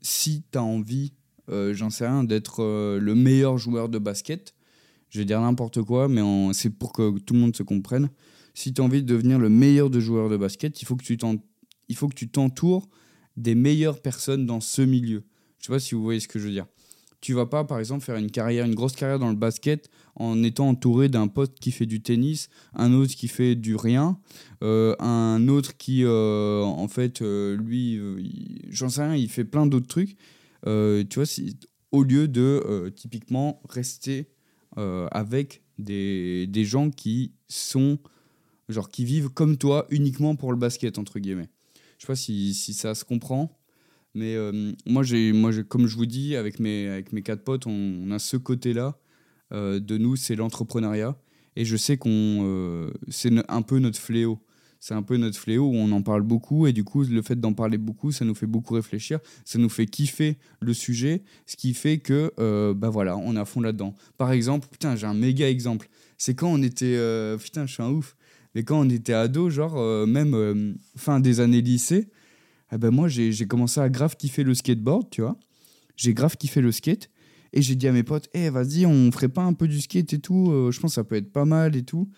si tu as envie, j'en sais rien, d'être le meilleur joueur de basket, je vais dire n'importe quoi, mais c'est pour que tout le monde se comprenne. Si tu as envie de devenir le meilleur de joueurs de basket, il faut que tu t'entoures des meilleures personnes dans ce milieu. Je sais pas si vous voyez ce que je veux dire tu vas pas, par exemple, faire une carrière, une grosse carrière dans le basket en étant entouré d'un pote qui fait du tennis, un autre qui fait du rien, euh, un autre qui, euh, en fait, euh, lui, j'en sais rien, il fait plein d'autres trucs. tu vois, au lieu de typiquement rester avec des, des, gens qui sont, genre, qui vivent comme toi uniquement pour le basket, entre guillemets. Je sais pas si, si ça se comprend. Mais euh, moi, j'ai, moi comme je vous dis, avec mes, avec mes quatre potes, on, a ce côté-là euh, de nous, c'est l'entrepreneuriat. Et je sais qu'on c'est un peu notre fléau. C'est un peu notre fléau où on en parle beaucoup et du coup le fait d'en parler beaucoup, ça nous fait beaucoup réfléchir, ça nous fait kiffer le sujet, ce qui fait que bah voilà, on est à fond là-dedans. Par exemple, putain, j'ai un méga exemple. C'est quand on était putain, je suis un ouf. Mais quand on était ado, genre même fin des années lycée, eh ben moi j'ai commencé à grave kiffer le skateboard, tu vois. J'ai grave kiffé le skate et j'ai dit à mes potes, eh, vas-y, on ferait pas un peu du skate et tout, euh, je pense que ça peut être pas mal et tout.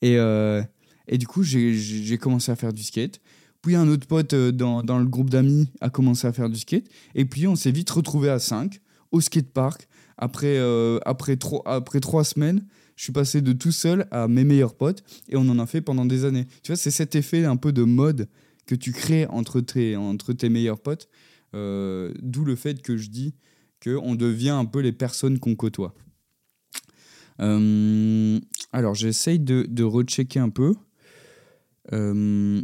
Et, euh, et du coup, j'ai commencé à faire du skate. Puis un autre pote euh, dans, dans le groupe d'amis a commencé à faire du skate. Et puis on s'est vite retrouvé à 5 au skatepark. Après, après, après trois semaines, je suis passé de tout seul à mes meilleurs potes et on en a fait pendant des années. Tu vois, c'est cet effet un peu de mode que tu crées entre tes, entre tes meilleurs potes. D'où le fait que je dis qu'on devient un peu les personnes qu'on côtoie. Euh, alors, j'essaye de, de rechecker un peu. Euh,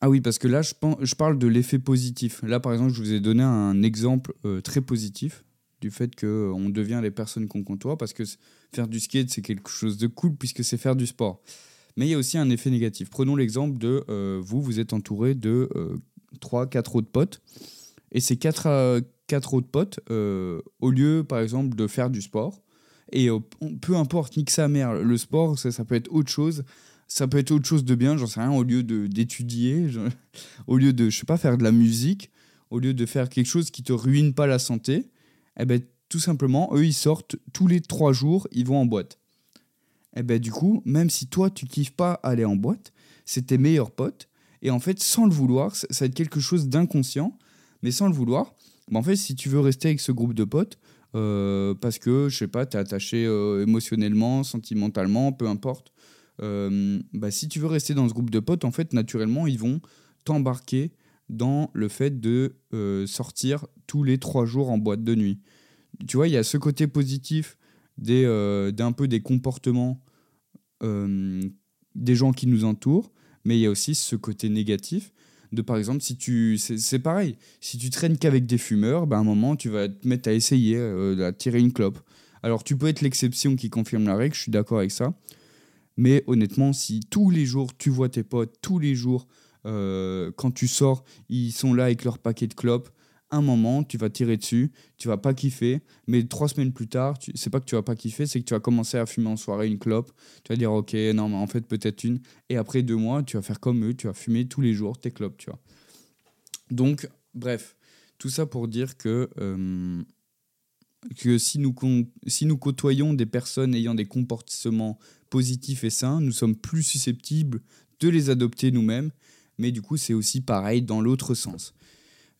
ah oui, parce que là, je, je parle de l'effet positif. Là, par exemple, je vous ai donné un exemple euh, très positif du fait qu'on devient les personnes qu'on côtoie, parce que faire du skate, c'est quelque chose de cool, puisque c'est faire du sport. Mais il y a aussi un effet négatif. Prenons l'exemple de vous, vous êtes entouré de 3-4 autres potes, et ces 4, quatre autres potes, euh, au lieu, par exemple, de faire du sport, et euh, peu importe, nique sa mère, le sport, ça, ça, peut être autre chose, ça peut être autre chose de bien, j'en sais rien, au lieu d'étudier, <laughs> au lieu de, je sais pas, faire de la musique, au lieu de faire quelque chose qui te ruine pas la santé, eh ben, tout simplement, eux, ils sortent tous les trois jours, ils vont en boîte. Et eh ben, du coup, même si toi, tu kiffes pas aller en boîte, c'est tes meilleurs potes, et en fait, sans le vouloir, ça va être quelque chose d'inconscient, mais sans le vouloir, en fait, si tu veux rester avec ce groupe de potes, euh, parce que, je sais pas, tu es attaché euh, émotionnellement, sentimentalement, peu importe, euh, bah, si tu veux rester dans ce groupe de potes, en fait, naturellement, ils vont t'embarquer dans le fait de sortir tous les trois jours en boîte de nuit. Tu vois, il y a ce côté positif des, d'un peu des comportements des gens qui nous entourent, mais il y a aussi ce côté négatif de par exemple, si tu. C'est pareil. Si tu traînes qu'avec des fumeurs, ben à un moment, tu vas te mettre à essayer euh, à tirer une clope. Alors, tu peux être l'exception qui confirme la règle, je suis d'accord avec ça. Mais honnêtement, si tous les jours, tu vois tes potes, tous les jours, euh, quand tu sors, ils sont là avec leur paquet de clopes, un moment, tu vas tirer dessus, tu vas pas kiffer, mais trois semaines plus tard, c'est pas que tu vas pas kiffer, c'est que tu vas commencer à fumer en soirée une clope, tu vas dire ok, non, mais en fait peut-être une, et après deux mois, tu vas faire comme eux, tu vas fumer tous les jours tes clopes, tu vois. Donc, bref, tout ça pour dire que, euh, que si, nous, si nous côtoyons des personnes ayant des comportements positifs et sains, nous sommes plus susceptibles de les adopter nous-mêmes, mais du coup c'est aussi pareil dans l'autre sens.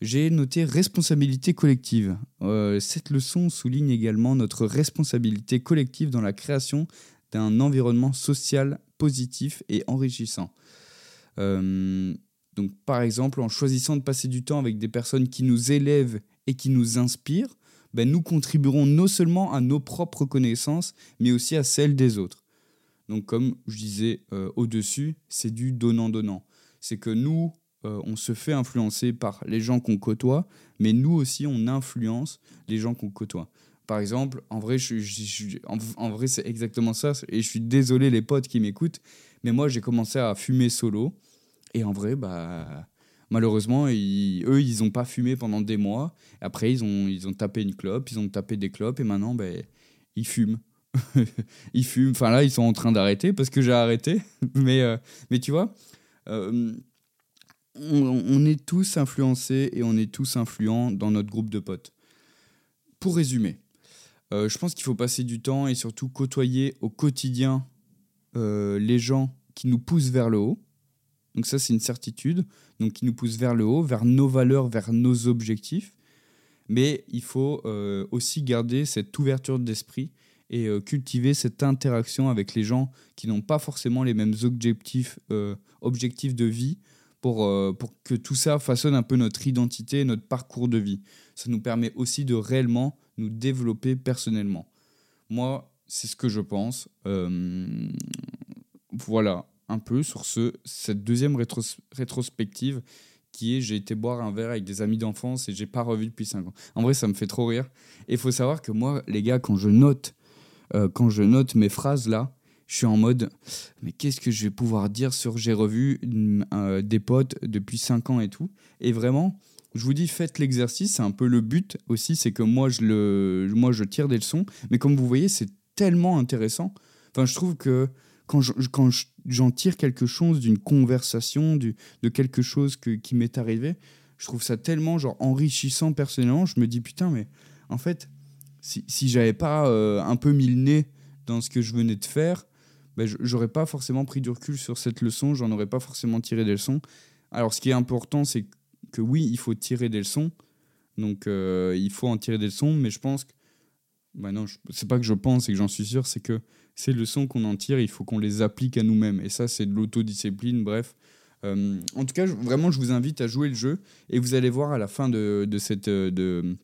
J'ai noté responsabilité collective. Euh, cette leçon souligne également notre responsabilité collective dans la création d'un environnement social positif et enrichissant. Euh, donc, par exemple, en choisissant de passer du temps avec des personnes qui nous élèvent et qui nous inspirent, ben, nous contribuerons non seulement à nos propres connaissances, mais aussi à celles des autres. Donc, comme je disais euh, au-dessus, c'est du donnant-donnant. C'est que nous, euh, on se fait influencer par les gens qu'on côtoie, mais nous aussi, on influence les gens qu'on côtoie. Par exemple, en vrai, je, en, vrai c'est exactement ça. Et je suis désolé les potes qui m'écoutent, mais moi, j'ai commencé à fumer solo. Et en vrai, bah, malheureusement, eux, ils n'ont pas fumé pendant des mois. Après, ils ont, ils ont tapé une clope, ils ont tapé des clopes, et maintenant, ben, ils fument. <laughs> ils fument. Enfin là, ils sont en train d'arrêter parce que j'ai arrêté. <laughs> mais, euh, mais tu vois, euh, on, est tous influencés et on est tous influents dans notre groupe de potes. Pour résumer, euh, je pense qu'il faut passer du temps et surtout côtoyer au quotidien euh, les gens qui nous poussent vers le haut. Donc ça, c'est une certitude. Donc qui nous poussent vers le haut, vers nos valeurs, vers nos objectifs. Mais il faut euh, aussi garder cette ouverture d'esprit et cultiver cette interaction avec les gens qui n'ont pas forcément les mêmes objectifs, objectifs de vie pour, euh, pour que tout ça façonne un peu notre identité, notre parcours de vie. Ça nous permet aussi de réellement nous développer personnellement. Moi, c'est ce que je pense. Euh, voilà, un peu sur ce, cette deuxième rétrospective qui est j'ai été boire un verre avec des amis d'enfance et j'ai pas revu depuis 5 ans. En vrai, ça me fait trop rire. Et il faut savoir que moi, les gars, quand je note, euh, quand je note mes phrases là, je suis en mode, mais qu'est-ce que je vais pouvoir dire sur j'ai revu euh, des potes depuis 5 ans et tout. Et vraiment, je vous dis, faites l'exercice, c'est un peu le but aussi, c'est que moi je, le, moi je tire des leçons, mais comme vous voyez, c'est tellement intéressant. Enfin, je trouve que quand j'en quand tire quelque chose d'une conversation, du, de quelque chose que, qui m'est arrivé, je trouve ça tellement genre enrichissant personnellement. Je me dis putain, mais en fait, si, si j'avais pas euh, un peu mis le nez dans ce que je venais de faire, ben, j'aurais pas forcément pris du recul sur cette leçon, j'en aurais pas forcément tiré des leçons. Alors, ce qui est important, c'est que oui, il faut tirer des leçons. Donc, euh, il faut en tirer des leçons, mais je pense que. Ben non, c'est pas que je pense et que j'en suis sûr, c'est que ces leçons qu'on en tire, il faut qu'on les applique à nous-mêmes. Et ça, c'est de l'autodiscipline, bref. Euh, en tout cas, vraiment, je vous invite à jouer le jeu et vous allez voir à la fin de, cette, de,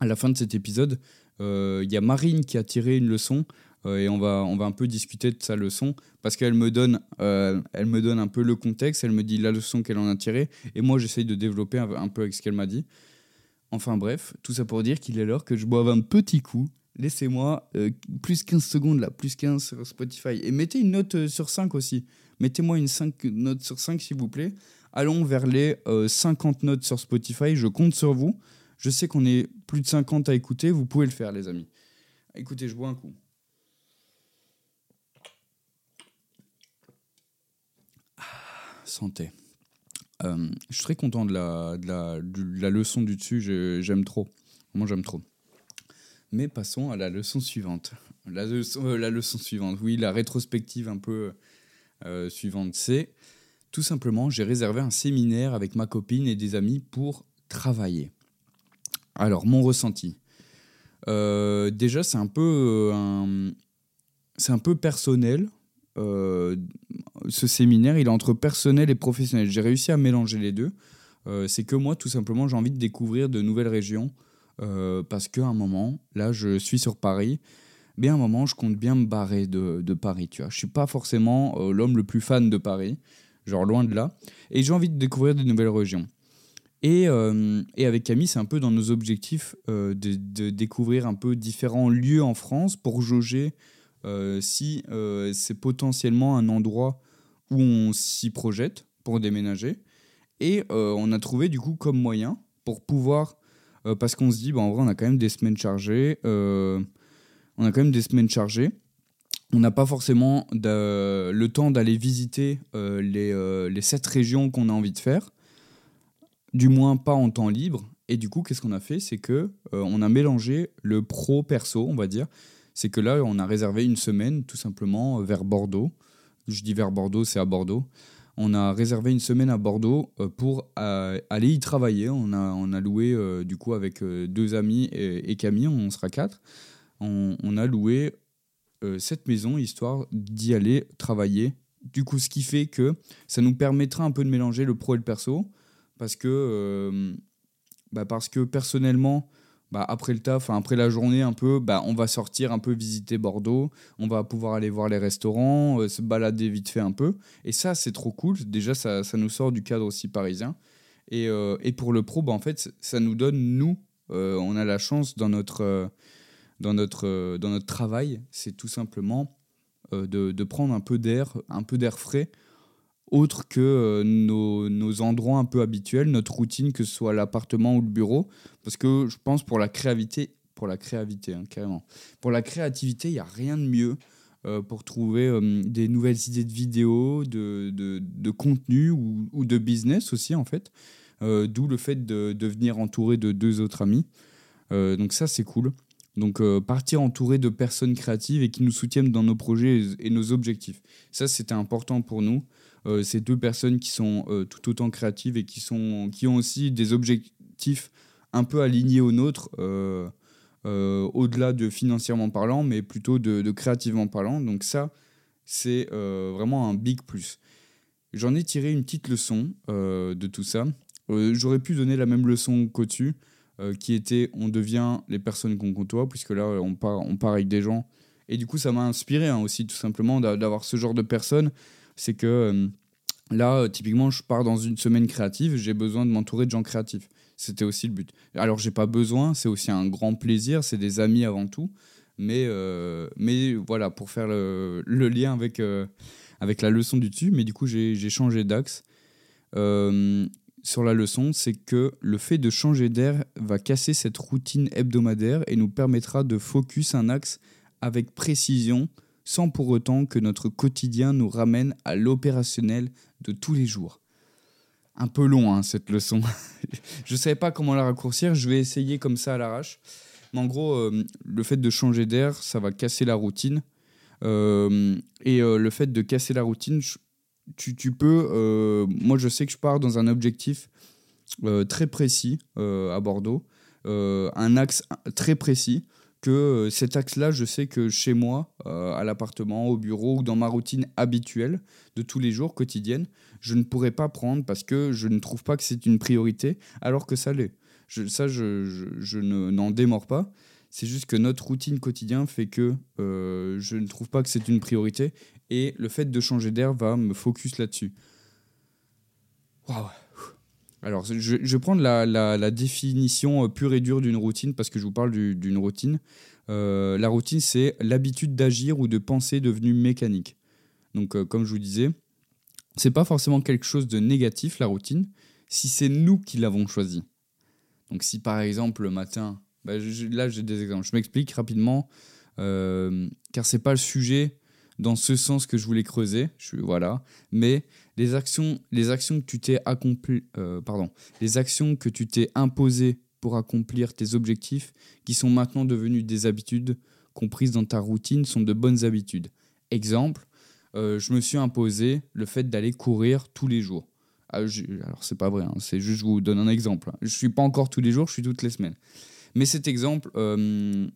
à la fin de cet épisode, euh, il y a Marine qui a tiré une leçon euh, et on va, on va un peu discuter de sa leçon parce qu'elle me, donne, elle me donne un peu le contexte, elle me dit la leçon qu'elle en a tirée et moi j'essaye de développer un, peu avec ce qu'elle m'a dit. Enfin bref, tout ça pour dire qu'il est l'heure que je boive un petit coup laissez-moi plus 15 secondes là, plus 15 sur Spotify. Et mettez une note sur 5 aussi. Mettez-moi une 5 notes sur 5, s'il vous plaît. Allons vers les 50 euh, notes sur Spotify. Je compte sur vous. Je sais qu'on est plus de 50 à écouter. Vous pouvez le faire, les amis. Écoutez, je bois un coup. Santé. Euh, je suis très content de la, de la, leçon du dessus. J'aime trop. Moi, j'aime trop. Mais passons à la leçon suivante. La leçon, euh, suivante, oui, la rétrospective un peu euh, suivante, c'est tout simplement, j'ai réservé un séminaire avec ma copine et des amis pour travailler. Alors, mon ressenti. Déjà, c'est un peu, c'est un peu personnel. Ce séminaire, il est entre personnel et professionnel. J'ai réussi à mélanger les deux. c'est que moi, tout simplement, j'ai envie de découvrir de nouvelles régions. parce qu'à un moment, là, je suis sur Paris mais à un moment, je compte bien me barrer de, Paris, tu vois. Je suis pas forcément euh, l'homme le plus fan de Paris, genre loin de là, et j'ai envie de découvrir de nouvelles régions. Et, euh, et avec Camille, c'est un peu dans nos objectifs euh, de, découvrir un peu différents lieux en France pour jauger si c'est potentiellement un endroit où on s'y projette pour déménager. Et on a trouvé du coup comme moyen pour pouvoir, parce qu'on se dit, bah, en vrai, on a quand même des semaines chargées on a quand même des semaines chargées. On n'a pas forcément le temps d'aller visiter euh, les, euh, les sept régions qu'on a envie de faire, du moins pas en temps libre. Et du coup, qu'est-ce qu'on a fait? C'est que euh, on a mélangé le pro perso, on va dire. C'est que là, on a réservé une semaine tout simplement vers Bordeaux. Je dis vers Bordeaux, c'est à Bordeaux. On a réservé une semaine à Bordeaux pour aller y travailler. On a, loué du coup avec deux amis et, Camille, on sera quatre on, a loué euh, cette maison histoire d'y aller travailler. Du coup, ce qui fait que ça nous permettra un peu de mélanger le pro et le perso, parce que, euh, bah parce que personnellement, bah après le taf, après la journée un peu, bah on va sortir un peu visiter Bordeaux, on va pouvoir aller voir les restaurants, euh, se balader vite fait un peu. Et ça, c'est trop cool. Déjà, ça, ça, nous sort du cadre aussi parisien. Et, et pour le pro, bah, en fait, ça nous donne, nous, on a la chance dans notre dans notre, euh, dans notre travail, c'est tout simplement euh, de, de, prendre un peu d'air, un peu d'air frais, autre que euh, nos, nos, endroits un peu habituels, notre routine, que ce soit l'appartement ou le bureau, parce que je pense pour la créativité, pour la créativité, hein, carrément, pour la créativité, il n'y a rien de mieux pour trouver des nouvelles idées de vidéos, de, de, contenu ou, de business aussi en fait. D'où le fait de, de, venir entouré de deux autres amis. donc ça c'est cool. Donc euh, partir entouré de personnes créatives et qui nous soutiennent dans nos projets et, nos objectifs. Ça, c'était important pour nous. Euh, ces deux personnes qui sont euh, tout autant créatives et qui, sont, qui ont aussi des objectifs un peu alignés aux nôtres, au-delà de financièrement parlant, mais plutôt de, créativement parlant. Donc ça, c'est vraiment un big plus. J'en ai tiré une petite leçon de tout ça. J'aurais pu donner la même leçon qu'au-dessus, euh, qui était on devient les personnes qu'on côtoie, puisque là, on part, on part avec des gens. Et du coup, ça m'a inspiré hein, aussi, tout simplement, d'avoir ce genre de personnes. C'est que euh, là, typiquement, je pars dans une semaine créative, j'ai besoin de m'entourer de gens créatifs. C'était aussi le but. Alors, j'ai pas besoin, c'est aussi un grand plaisir, c'est des amis avant tout. Mais, euh, mais voilà, pour faire le, lien avec, euh, avec la leçon du dessus, mais du coup, j'ai changé d'axe. Euh, sur la leçon, c'est que le fait de changer d'air va casser cette routine hebdomadaire et nous permettra de focus un axe avec précision sans pour autant que notre quotidien nous ramène à l'opérationnel de tous les jours. Un peu long hein, cette leçon. <laughs> je ne savais pas comment la raccourcir, je vais essayer comme ça à l'arrache. Mais en gros, euh, le fait de changer d'air, ça va casser la routine. Euh, et euh, le fait de casser la routine, tu, tu, peux... moi, je sais que je pars dans un objectif très précis à Bordeaux, un axe très précis que cet axe-là, je sais que chez moi, à l'appartement, au bureau ou dans ma routine habituelle de tous les jours, quotidienne, je ne pourrais pas prendre parce que je ne trouve pas que c'est une priorité, alors que ça l'est ça, je, je, n'en démords pas. C'est juste que notre routine quotidienne fait que euh, je ne trouve pas que c'est une priorité. Et le fait de changer d'air va me focus là-dessus. Waouh! Alors, je, vais prendre la, définition euh, pure et dure d'une routine parce que je vous parle d'une routine. Euh, la routine, c'est l'habitude d'agir ou de penser devenue mécanique. Donc, comme je vous disais, c'est pas forcément quelque chose de négatif, la routine, si c'est nous qui l'avons choisi. Donc si par exemple le matin, bah, là j'ai des exemples, je m'explique rapidement, euh, car c'est pas le sujet dans ce sens que je voulais creuser, voilà, mais les actions, les actions que tu t'es accompli, euh, pardon, les actions que tu t'es imposées pour accomplir tes objectifs, qui sont maintenant devenues des habitudes comprises dans ta routine, sont de bonnes habitudes. Exemple, euh, je me suis imposé le fait d'aller courir tous les jours. Ah, alors c'est pas vrai, hein, c'est juste je vous donne un exemple. Je suis pas encore tous les jours, je suis toutes les semaines. Mais cet exemple, euh,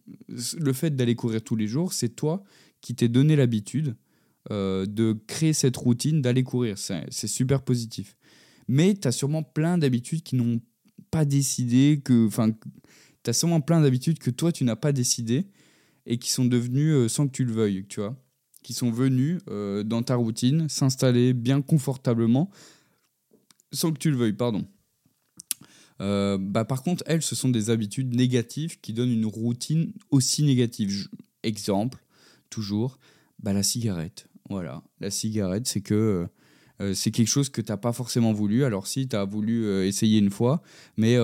le fait d'aller courir tous les jours, c'est toi qui t'es donné l'habitude euh, de créer cette routine d'aller courir. C'est super positif. Mais tu as sûrement plein d'habitudes qui n'ont pas décidé, que, enfin, tu as sûrement plein d'habitudes que toi tu n'as pas décidé et qui sont devenues euh, sans que tu le veuilles, tu vois, qui sont venues dans ta routine s'installer bien confortablement sans que tu le veuilles, pardon. Euh, bah, par contre, elles, ce sont des habitudes négatives qui donnent une routine aussi négative. Exemple, toujours, bah, la cigarette. Voilà, la cigarette, c'est que euh, c'est quelque chose que tu n'as pas forcément voulu. Alors si, tu as voulu euh, essayer une fois, mais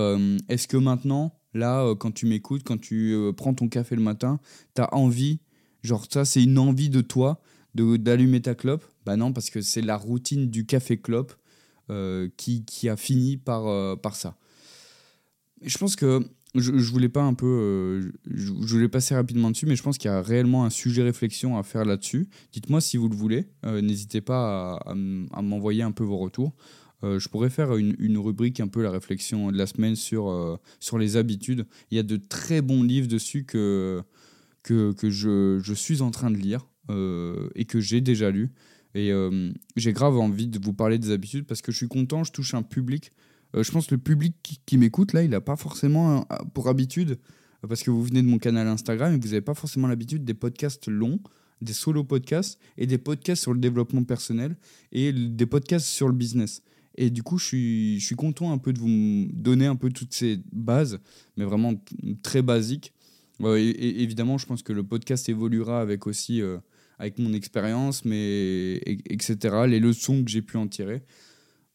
est-ce que maintenant, là, quand tu m'écoutes, quand tu prends ton café le matin, tu as envie, genre ça, c'est une envie de toi d'allumer ta clope? Bah non, parce que c'est la routine du café clope euh, qui, qui, a fini par, euh, par ça. Je pense que je, voulais pas un peu, euh, je, voulais passer rapidement dessus, mais je pense qu'il y a réellement un sujet réflexion à faire là-dessus. Dites-moi si vous le voulez. N'hésitez pas à, m'envoyer un peu vos retours. je pourrais faire une, une, rubrique un peu la réflexion de la semaine sur, sur les habitudes. Il y a de très bons livres dessus que, que, que je, je, suis en train de lire et que j'ai déjà lu. Et euh, j'ai grave envie de vous parler des habitudes parce que je suis content, je touche un public. Euh, je pense que le public qui, m'écoute, là, il n'a pas forcément pour habitude, parce que vous venez de mon canal Instagram et vous n'avez pas forcément l'habitude des podcasts longs, des solo podcasts et des podcasts sur le développement personnel et des podcasts sur le business. Et du coup, je suis, je suis content un peu de vous donner un peu toutes ces bases, mais vraiment très basiques. et, évidemment, je pense que le podcast évoluera avec aussi euh, avec mon expérience, mais etc. Les leçons que j'ai pu en tirer.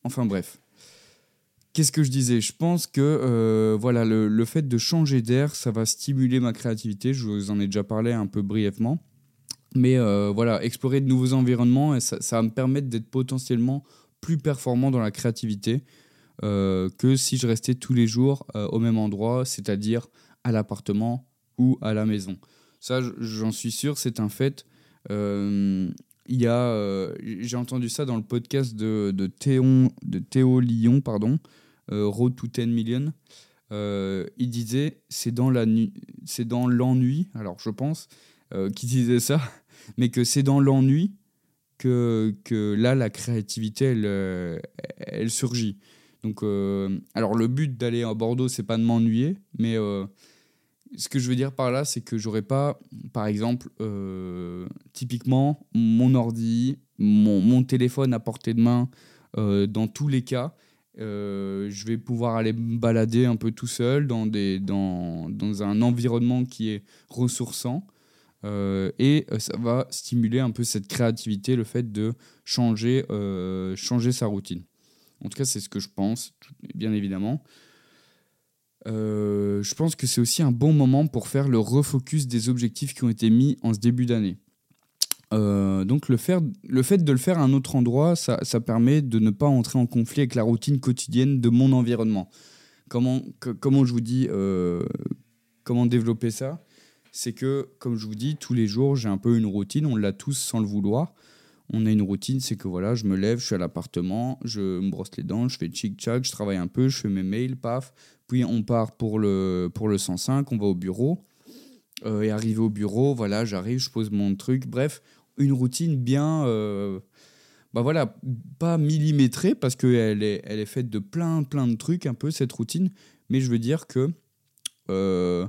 Enfin bref. Qu'est-ce que je disais? Je pense que euh, voilà, le, le, fait de changer d'air, ça va stimuler ma créativité. Je vous en ai déjà parlé un peu brièvement. Mais euh, voilà, explorer de nouveaux environnements, ça, va me permettre d'être potentiellement plus performant dans la créativité euh, que si je restais tous les jours au même endroit, c'est-à-dire à l'appartement ou à la maison. Ça, j'en suis sûr, c'est un fait. J'ai entendu ça dans le podcast de, de, Théon, de Théo Lyon, pardon, Road to 10 Million. il disait c'est dans la c'est dans l'ennui, alors je pense qu'il disait ça, <laughs> mais que c'est dans l'ennui que, que là la créativité elle, elle surgit. Donc, alors le but d'aller à Bordeaux, c'est pas de m'ennuyer, mais ce que je veux dire par là, c'est que j'aurais pas, par exemple, euh, typiquement, mon ordi, mon, mon, téléphone à portée de main, euh, dans tous les cas, euh, je vais pouvoir aller balader un peu tout seul dans, des, dans, dans un environnement qui est ressourçant. et ça va stimuler un peu cette créativité, le fait de changer, changer sa routine. En tout cas, c'est ce que je pense, bien évidemment. je pense que c'est aussi un bon moment pour faire le refocus des objectifs qui ont été mis en ce début d'année. Euh, donc le, faire, le fait de le faire à un autre endroit, ça, ça, permet de ne pas entrer en conflit avec la routine quotidienne de mon environnement. Comment, comment je vous dis, euh, comment développer ça? C'est que, comme je vous dis, tous les jours, j'ai un peu une routine, on l'a tous sans le vouloir. On a une routine, c'est que voilà, je me lève, je suis à l'appartement, je me brosse les dents, je fais tchic-tchac, je travaille un peu, je fais mes mails, paf. Puis on part pour le, pour le 105, on va au bureau. Euh, et arrivé au bureau, voilà, j'arrive, je pose mon truc. Bref, une routine bien, euh, bah voilà, pas millimétrée parce qu'elle est, elle est faite de plein, plein de trucs, un peu cette routine. Mais je veux dire que euh,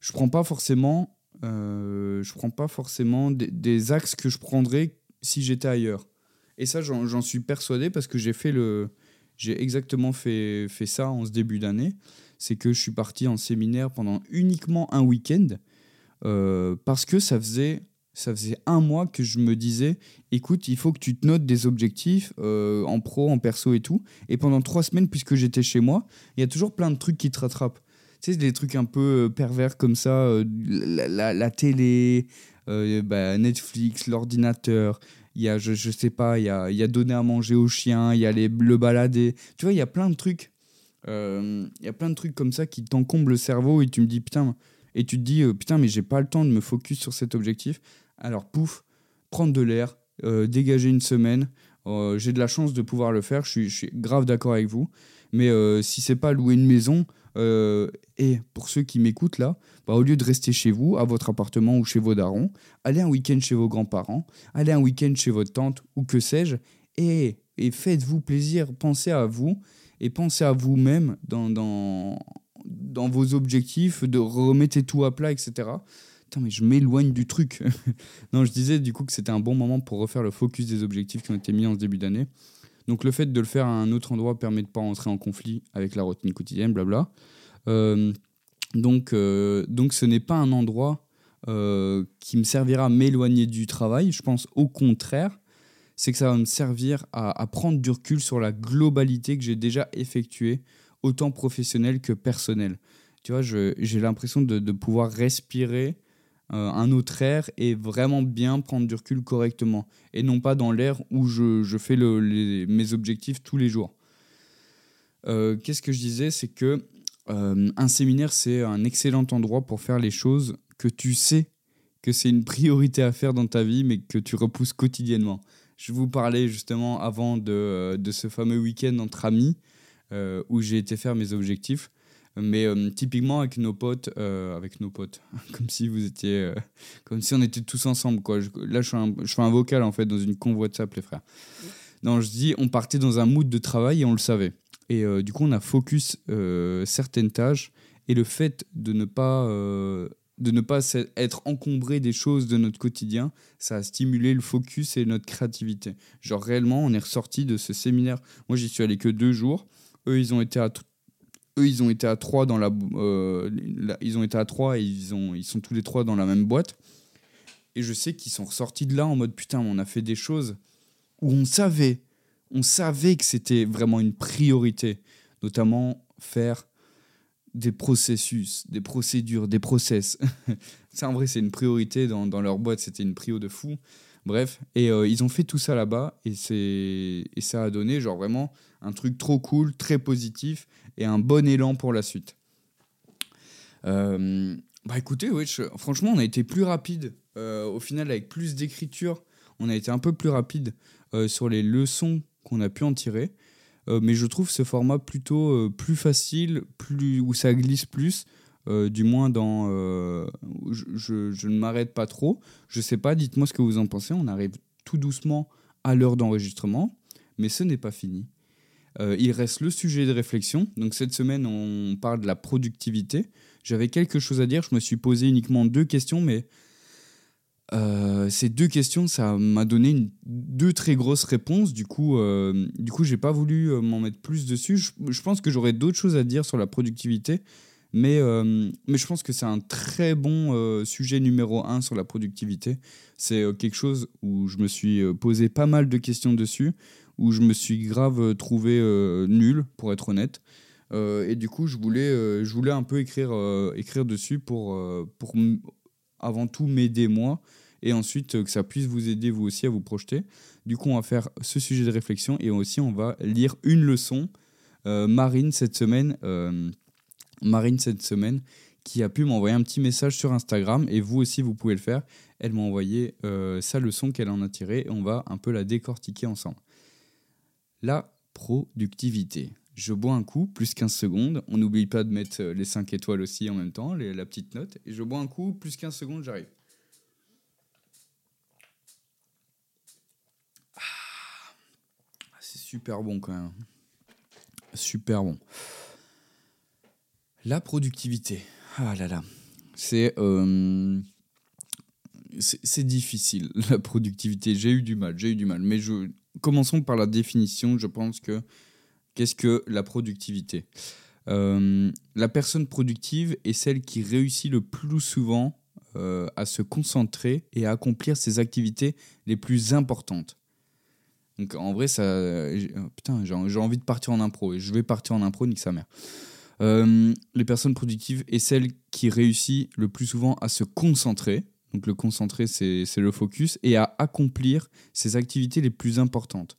je prends pas forcément, euh, je prends pas forcément des, axes que je prendrais si j'étais ailleurs. Et ça, j'en suis persuadé parce que j'ai fait le, j'ai exactement fait, fait ça en ce début d'année. C'est que je suis parti en séminaire pendant uniquement un week-end parce que ça faisait ça faisait un mois que je me disais, écoute, il faut que tu te notes des objectifs euh, en pro, en perso et tout. Et pendant trois semaines, puisque j'étais chez moi, il y a toujours plein de trucs qui te rattrapent. Tu sais, des trucs un peu euh, pervers comme ça, euh, la, télé, bah, Netflix, l'ordinateur. Il y a, je, je sais pas, il y a, y a donner à manger aux chiens, il y a les, le balader. Tu vois, il y a plein de trucs. il y a plein de trucs comme ça qui t'encombrent le cerveau et tu me dis, putain, et tu te dis, putain, mais j'ai pas le temps de me focus sur cet objectif. Alors, pouf, prendre de l'air, euh, dégager une semaine. Euh, j'ai de la chance de pouvoir le faire, je suis, grave d'accord avec vous. Mais euh, si c'est pas louer une maison, et pour ceux qui m'écoutent là, bah, au lieu de rester chez vous, à votre appartement ou chez vos darons, allez un week-end chez vos grands-parents, allez un week-end chez votre tante ou que sais-je, et, faites-vous plaisir, pensez à vous et pensez à vous-même dans, dans, dans vos objectifs, de remettez tout à plat, etc mais je m'éloigne du truc. <laughs> non, je disais du coup que c'était un bon moment pour refaire le focus des objectifs qui ont été mis en ce début d'année. Donc le fait de le faire à un autre endroit permet de ne pas entrer en conflit avec la routine quotidienne, blabla. Euh, donc, euh, donc ce n'est pas un endroit euh, qui me servira à m'éloigner du travail. Je pense au contraire, c'est que ça va me servir à, prendre du recul sur la globalité que j'ai déjà effectuée, autant professionnelle que personnelle. Tu vois, j'ai l'impression de, de, pouvoir respirer euh, un autre air et vraiment bien prendre du recul correctement. Et non pas dans l'air où je, fais mes objectifs tous les jours. Euh, qu'est-ce que je disais? C'est que euh, un séminaire, c'est un excellent endroit pour faire les choses que tu sais que c'est une priorité à faire dans ta vie, mais que tu repousses quotidiennement. Je vous parlais justement avant de, de ce fameux week-end entre amis où j'ai été faire mes objectifs. Mais euh, typiquement avec nos potes, euh, avec nos potes, <laughs> comme si vous étiez, euh, comme si on était tous ensemble quoi. là, je fais, un, je fais un vocal en fait dans une convoi WhatsApp les frères. Non, je dis, on partait dans un mood de travail et on le savait. Et du coup, on a focus certaines tâches et le fait de ne pas de ne pas être encombré des choses de notre quotidien, ça a stimulé le focus et notre créativité. Genre réellement, on est ressorti de ce séminaire. Moi, j'y suis allé que deux jours. Eux, ils ont été à eux, ils ont été à trois dans euh, la, ils ont été à trois et ils ont, ils sont tous les trois dans la même boîte. Et je sais qu'ils sont ressortis de là en mode putain, on a fait des choses où on savait, on savait que c'était vraiment une priorité, notamment faire des processus, des procédures, des process. <laughs> ça, en vrai, c'est une priorité dans, dans leur boîte, c'était une prio de fou. Bref, et euh, ils ont fait tout ça là-bas et, et ça a donné genre vraiment un truc trop cool, très positif et un bon élan pour la suite. Euh, bah écoutez, franchement, on a été plus rapide. Euh, au final, avec plus d'écriture, on a été un peu plus rapide sur les leçons qu'on a pu en tirer. mais je trouve ce format plutôt plus facile, plus, où ça glisse plus. Du moins dans je, je, ne m'arrête pas trop je sais pas dites-moi ce que vous en pensez on arrive tout doucement à l'heure d'enregistrement mais ce n'est pas fini euh, il reste le sujet de réflexion. Donc cette semaine, on parle de la productivité. J'avais quelque chose à dire. Je me suis posé uniquement deux questions, mais euh, ces deux questions, ça m'a donné deux très grosses réponses. Du coup, euh, du coup, j'ai pas voulu m'en mettre plus dessus. Je, pense que j'aurais d'autres choses à dire sur la productivité, Mais, euh, mais je pense que c'est un très bon euh, sujet numéro un sur la productivité. C'est euh, quelque chose où je me suis posé pas mal de questions dessus, où je me suis grave trouvé nul, pour être honnête. et du coup, je voulais, je voulais un peu écrire, écrire dessus pour, pour avant tout m'aider moi, et ensuite que ça puisse vous aider vous aussi à vous projeter. Du coup, on va faire ce sujet de réflexion, et aussi on va lire une leçon. Marine, cette semaine Marine cette semaine qui a pu m'envoyer un petit message sur Instagram et vous aussi vous pouvez le faire. Elle m'a envoyé euh, sa leçon qu'elle en a tirée et on va un peu la décortiquer ensemble. La productivité. Je bois un coup, plus 15 secondes. On n'oublie pas de mettre euh, les 5 étoiles aussi en même temps, la petite note. Et je bois un coup, plus 15 secondes, j'arrive. Ah, c'est super bon quand même. Super bon. La productivité. Ah là là. C'est. Euh, c'est difficile, <laughs> la productivité. J'ai eu du mal, j'ai eu du mal. Mais je, commençons par la définition. Je pense que. Qu'est-ce que la productivité? Euh, La personne productive est celle qui réussit le plus souvent euh, à se concentrer et à accomplir ses activités les plus importantes. Donc en vrai, ça. Putain, j'ai envie de partir en impro je vais partir en impro, nique sa mère. Euh, les personnes productives et celles qui réussissent le plus souvent à se concentrer. Donc le concentrer, c'est le focus, et à accomplir ses activités les plus importantes.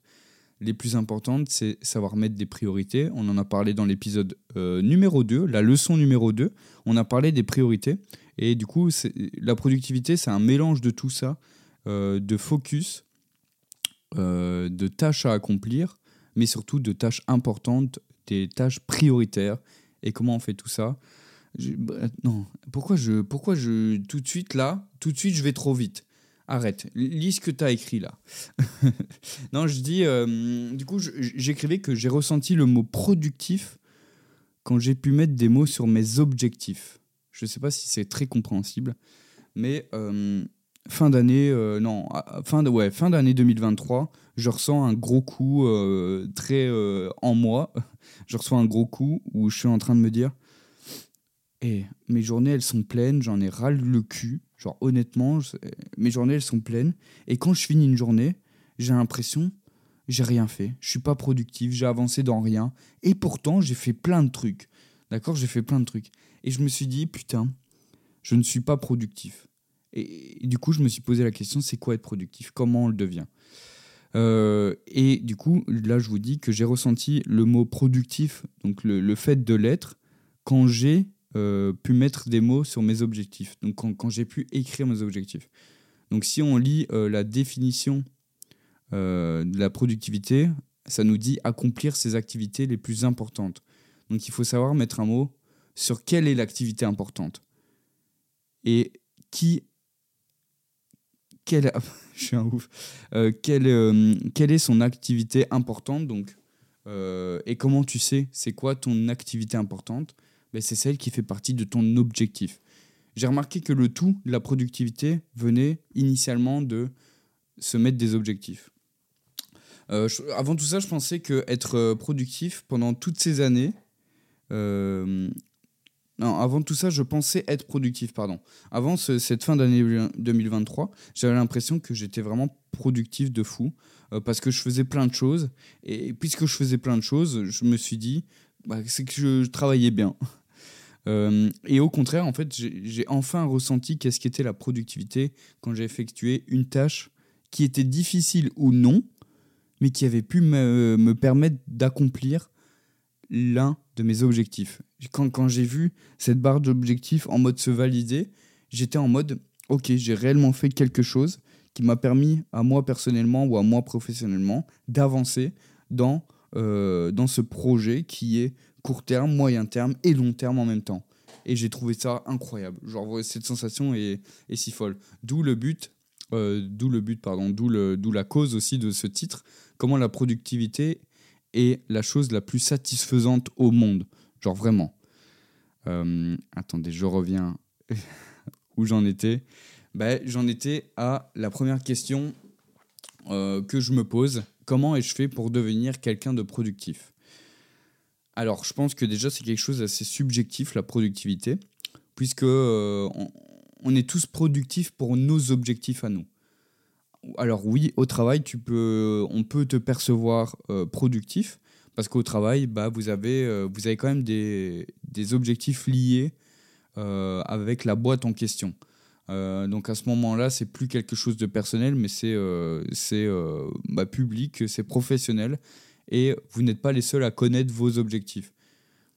Les plus importantes, c'est savoir mettre des priorités. On en a parlé dans l'épisode euh, numéro 2, la leçon numéro 2. On a parlé des priorités. Et du coup, la productivité, c'est un mélange de tout ça, euh, de focus, de tâches à accomplir, mais surtout de tâches importantes, des tâches prioritaires et comment on fait tout ça. Bah, non, pourquoi je, pourquoi je, tout de suite là, tout de suite je vais trop vite? Arrête, lis ce que tu as écrit là. <laughs> non, je dis, euh, du coup, j'écrivais que j'ai ressenti le mot productif quand j'ai pu mettre des mots sur mes objectifs. Je ne sais pas si c'est très compréhensible, mais euh, fin d'année, euh, non, fin de, ouais, fin d'année 2023, je ressens un gros coup très en moi <laughs> je reçois un gros coup où je suis en train de me dire eh, mes journées elles sont pleines, j'en ai ras le cul. Genre honnêtement, mes journées elles sont pleines. Et quand je finis une journée, j'ai l'impression j'ai rien fait. Je suis pas productif, j'ai avancé dans rien. Et pourtant j'ai fait plein de trucs. D'accord? J'ai fait plein de trucs. Et je me suis dit putain, je ne suis pas productif. Et du coup je me suis posé la question c'est quoi être productif? Comment on le devient? Euh, et du coup, là, je vous dis que j'ai ressenti le mot productif, donc le, fait de l'être, quand j'ai euh, pu mettre des mots sur mes objectifs, donc quand, j'ai pu écrire mes objectifs. Donc si on lit euh, la définition de la productivité, ça nous dit accomplir ses activités les plus importantes. Donc il faut savoir mettre un mot sur quelle est l'activité importante et qui quelle, <laughs> je suis un ouf, euh, quelle, euh, quelle, est son activité importante donc, euh, et comment tu sais c'est quoi ton activité importante? Ben, C'est celle qui fait partie de ton objectif. J'ai remarqué que le tout la productivité venait initialement de se mettre des objectifs. avant tout ça, je pensais que être productif pendant toutes ces années, avant tout ça, je pensais être productif, pardon. Avant cette fin d'année 2023, j'avais l'impression que j'étais vraiment productif de fou, euh, parce que je faisais plein de choses. Et puisque je faisais plein de choses, je me suis dit, bah, c'est que je, travaillais bien. <laughs> Euh, et au contraire, en fait, j'ai enfin ressenti qu'est-ce qu'était la productivité quand j'ai effectué une tâche qui était difficile ou non, mais qui avait pu me permettre d'accomplir l'un de mes objectifs. Quand, quand j'ai vu cette barre d'objectifs en mode se valider, j'étais en mode, ok, j'ai réellement fait quelque chose qui m'a permis à moi personnellement ou à moi professionnellement d'avancer dans, euh, dans ce projet qui est court terme, moyen terme et long terme en même temps. Et j'ai trouvé ça incroyable. Genre, cette sensation est, si folle. D'où le but, euh, d'où le but, pardon, d'où la cause aussi de ce titre, comment la productivité la chose la plus satisfaisante au monde. Genre vraiment. Euh, attendez, je reviens <laughs> où j'en étais. Ben, j'en étais à la première question euh, que je me pose. Comment ai-je fait pour devenir quelqu'un de productif? Alors, je pense que déjà, c'est quelque chose d'assez subjectif, la productivité, puisque euh, on est tous productifs pour nos objectifs à nous. Alors oui, au travail, tu peux, on peut te percevoir euh, productif, parce qu'au travail, bah, vous, avez, euh, vous avez quand même des, des objectifs liés euh, avec la boîte en question. Donc à ce moment-là, c'est plus quelque chose de personnel, mais c'est c'est, bah, public, c'est professionnel, et vous n'êtes pas les seuls à connaître vos objectifs.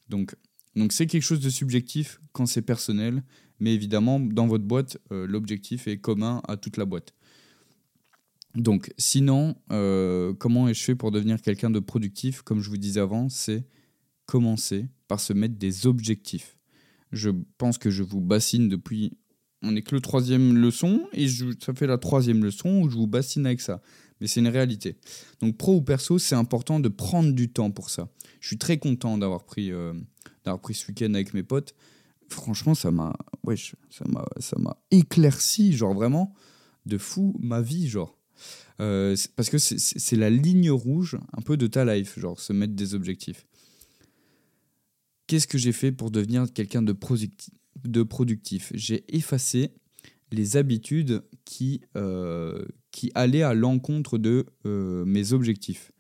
Donc donc c'est quelque chose de subjectif quand c'est personnel, mais évidemment dans votre boîte, l'objectif est commun à toute la boîte. Donc sinon, euh, comment ai-je fait pour devenir quelqu'un de productif? Comme je vous disais avant, c'est commencer par se mettre des objectifs. Je pense que je vous bassine depuis on n'est que le troisième leçon et je- ça fait la troisième leçon où je vous bassine avec ça. Mais c'est une réalité. Donc pro ou perso, c'est important de prendre du temps pour ça. Je suis très content d'avoir pris, euh, pris ce week-end avec mes potes. Franchement, ça m'a, m'a, ça m'a éclairci, genre vraiment de fou ma vie, genre. Euh, parce que c'est- la ligne rouge un peu de ta life, genre se mettre des objectifs. Qu'est-ce que j'ai fait pour devenir quelqu'un de, producti- de productif? J'ai effacé les habitudes qui, euh, qui allaient à l'encontre de euh, mes objectifs.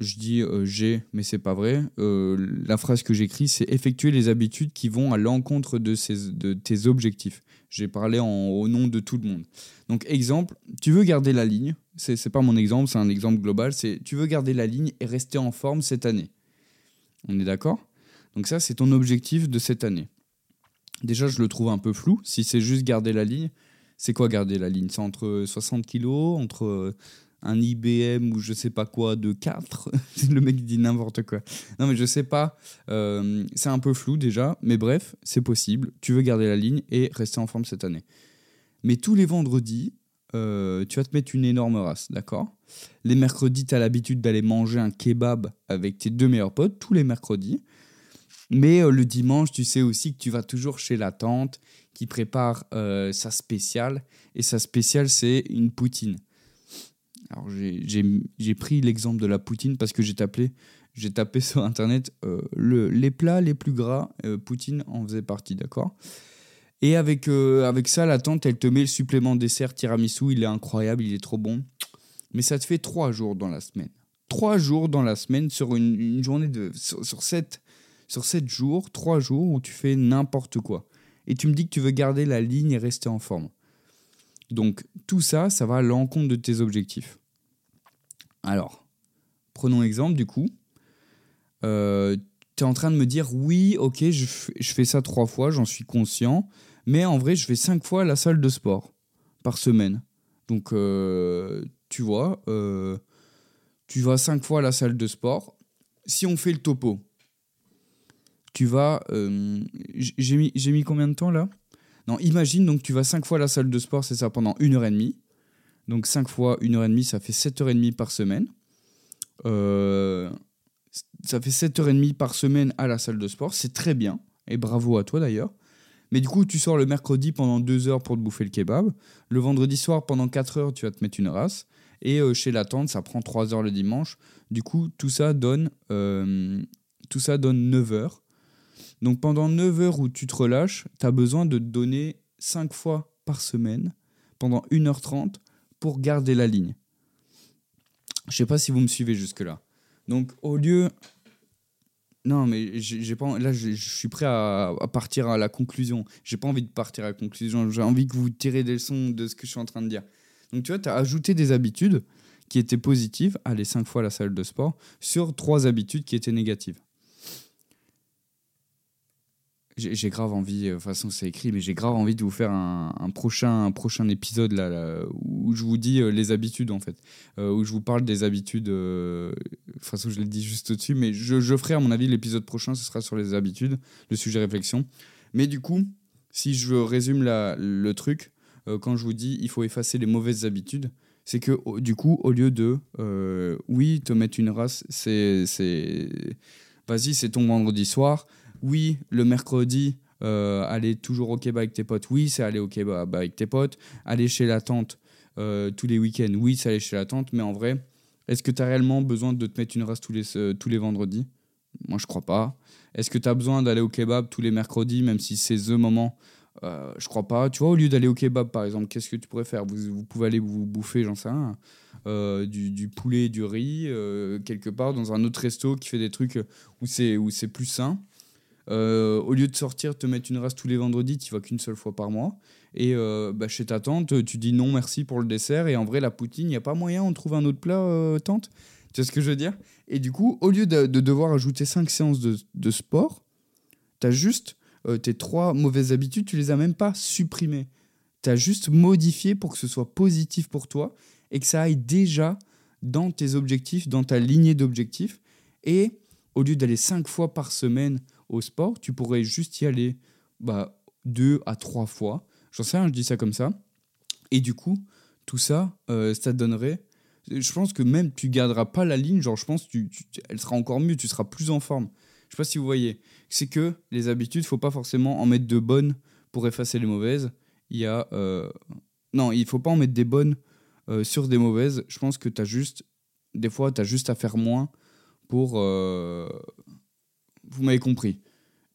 Je dis j'ai, mais c'est pas vrai. La phrase que j'écris, c'est effectuer les habitudes qui vont à l'encontre de, de tes objectifs. J'ai parlé au nom de tout le monde. Donc, exemple, tu veux garder la ligne. C'est c'est pas mon exemple, c'est un exemple global. C'est tu veux garder la ligne et rester en forme cette année. On est d'accord? Donc, ça, c'est ton objectif de cette année. Déjà, je le trouve un peu flou. Si c'est juste garder la ligne, c'est quoi garder la ligne? C'est entre 60 kilos, entre euh, un IBM ou je sais pas quoi de 4 <laughs> Le mec dit n'importe quoi. Non, mais je sais pas. Euh, c'est un peu flou déjà, mais bref, c'est possible. Tu veux garder la ligne et rester en forme cette année. Mais tous les vendredis, euh, tu vas te mettre une énorme race, d'accord? Les mercredis, tu as l'habitude d'aller manger un kebab avec tes deux meilleurs potes, tous les mercredis. Mais euh, le dimanche, tu sais aussi que tu vas toujours chez la tante qui prépare sa spéciale. Et sa spéciale, c'est une poutine. Alors, j'ai- pris l'exemple de la poutine parce que j'ai tapé, tapé sur Internet euh, le, les plats les plus gras, euh, poutine en faisait partie, d'accord? Et avec, euh, avec ça, la tante, elle te met le supplément dessert tiramisu. Il est incroyable, il est trop bon. Mais ça te fait trois jours dans la semaine. Trois jours dans la semaine sur une, journée de... Sur, sept sur 7 jours, 3 jours où tu fais n'importe quoi. Et tu me dis que tu veux garder la ligne et rester en forme. Donc tout ça, ça va à l'encontre de tes objectifs. Alors, prenons exemple du coup. Euh, tu es en train de me dire, oui, ok, je, fais ça trois fois, j'en suis conscient, mais en vrai, je fais cinq fois à la salle de sport par semaine. Donc, euh, tu vois, euh, tu vas cinq fois à la salle de sport. Si on fait le topo, tu vas. j'ai mis combien de temps là? Non, imagine donc tu vas 5 fois à la salle de sport, c'est ça, pendant une heure et demie. Donc 5 fois une heure et demie, ça fait 7 heures et demie par semaine. Euh, ça fait 7 heures et demie par semaine à la salle de sport, c'est très bien. Et bravo à toi d'ailleurs. Mais du coup, tu sors le mercredi pendant 2 heures pour te bouffer le kebab. Le vendredi soir, pendant 4 heures, tu vas te mettre une race. Et euh, chez la tante, ça prend 3 heures le dimanche. Du coup, tout ça donne, euh, tout ça donne 9 heures. Donc pendant 9 heures où tu te relâches, tu as besoin de te donner 5 fois par semaine, pendant 1h30, pour garder la ligne. Je sais pas si vous me suivez jusque-là. Donc au lieu... Non, mais j'ai pas, là, je suis prêt à, partir à la conclusion. J'ai pas envie de partir à la conclusion. J'ai envie que vous tirez des leçons de ce que je suis en train de dire. Donc tu vois, tu as ajouté des habitudes qui étaient positives, aller 5 fois à la salle de sport, sur trois habitudes qui étaient négatives. J'ai grave envie, euh, de toute façon c'est écrit, mais j'ai grave envie de vous faire un, prochain, un prochain épisode là, où je vous dis euh, les habitudes en fait, Euh, où je vous parle des habitudes. euh, De toute façon, je l'ai dit juste au-dessus, mais je, ferai à mon avis l'épisode prochain, ce sera sur les habitudes, le sujet réflexion. Mais du coup, si je résume la, le truc, quand je vous dis il faut effacer les mauvaises habitudes, c'est que du coup, au lieu de oui, te mettre une race, c'est- Vas-y, c'est ton vendredi soir. Oui, le mercredi, euh, aller toujours au kebab avec tes potes. Oui, c'est aller au kebab avec tes potes. Aller chez la tante euh, tous les week-ends. Oui, c'est aller chez la tante. Mais en vrai, est-ce que tu as réellement besoin de te mettre une race tous les, euh, vendredis? Moi, je crois pas. Est-ce que tu as besoin d'aller au kebab tous les mercredis, même si c'est the moment? Je crois pas. Tu vois, au lieu d'aller au kebab, par exemple, qu'est-ce que tu pourrais faire? Vous, pouvez aller vous bouffer, j'en sais rien, du, poulet, du riz, quelque part, dans un autre resto qui fait des trucs où où c'est plus sain. Euh, au lieu de sortir, te mettre une race tous les vendredis, tu vas qu'une seule fois par mois. Et bah, chez ta tante, tu dis non merci pour le dessert. Et en vrai, la poutine, il n'y a pas moyen, on trouve un autre plat, tante? Tu vois ce que je veux dire? Et du coup, au lieu de, devoir ajouter 5 séances de, sport, tu as juste euh, tes trois mauvaises habitudes, tu les as même pas supprimées. Tu as juste modifié pour que ce soit positif pour toi et que ça aille déjà dans tes objectifs, dans ta lignée d'objectifs. Et au lieu d'aller 5 fois par semaine au sport, tu pourrais juste y aller bah, 2 à 3 fois. J'en sais rien, je dis ça comme ça. Et du coup, tout ça, euh, ça donnerait je pense que même tu garderas pas la ligne, genre je pense tu, elle sera encore mieux, tu seras plus en forme. Je sais pas si vous voyez. C'est que les habitudes, faut pas forcément en mettre de bonnes pour effacer les mauvaises. Il y a euh, non, il faut pas en mettre des bonnes euh, sur des mauvaises. Je pense que tu as juste des fois tu as juste à faire moins pour vous m'avez compris.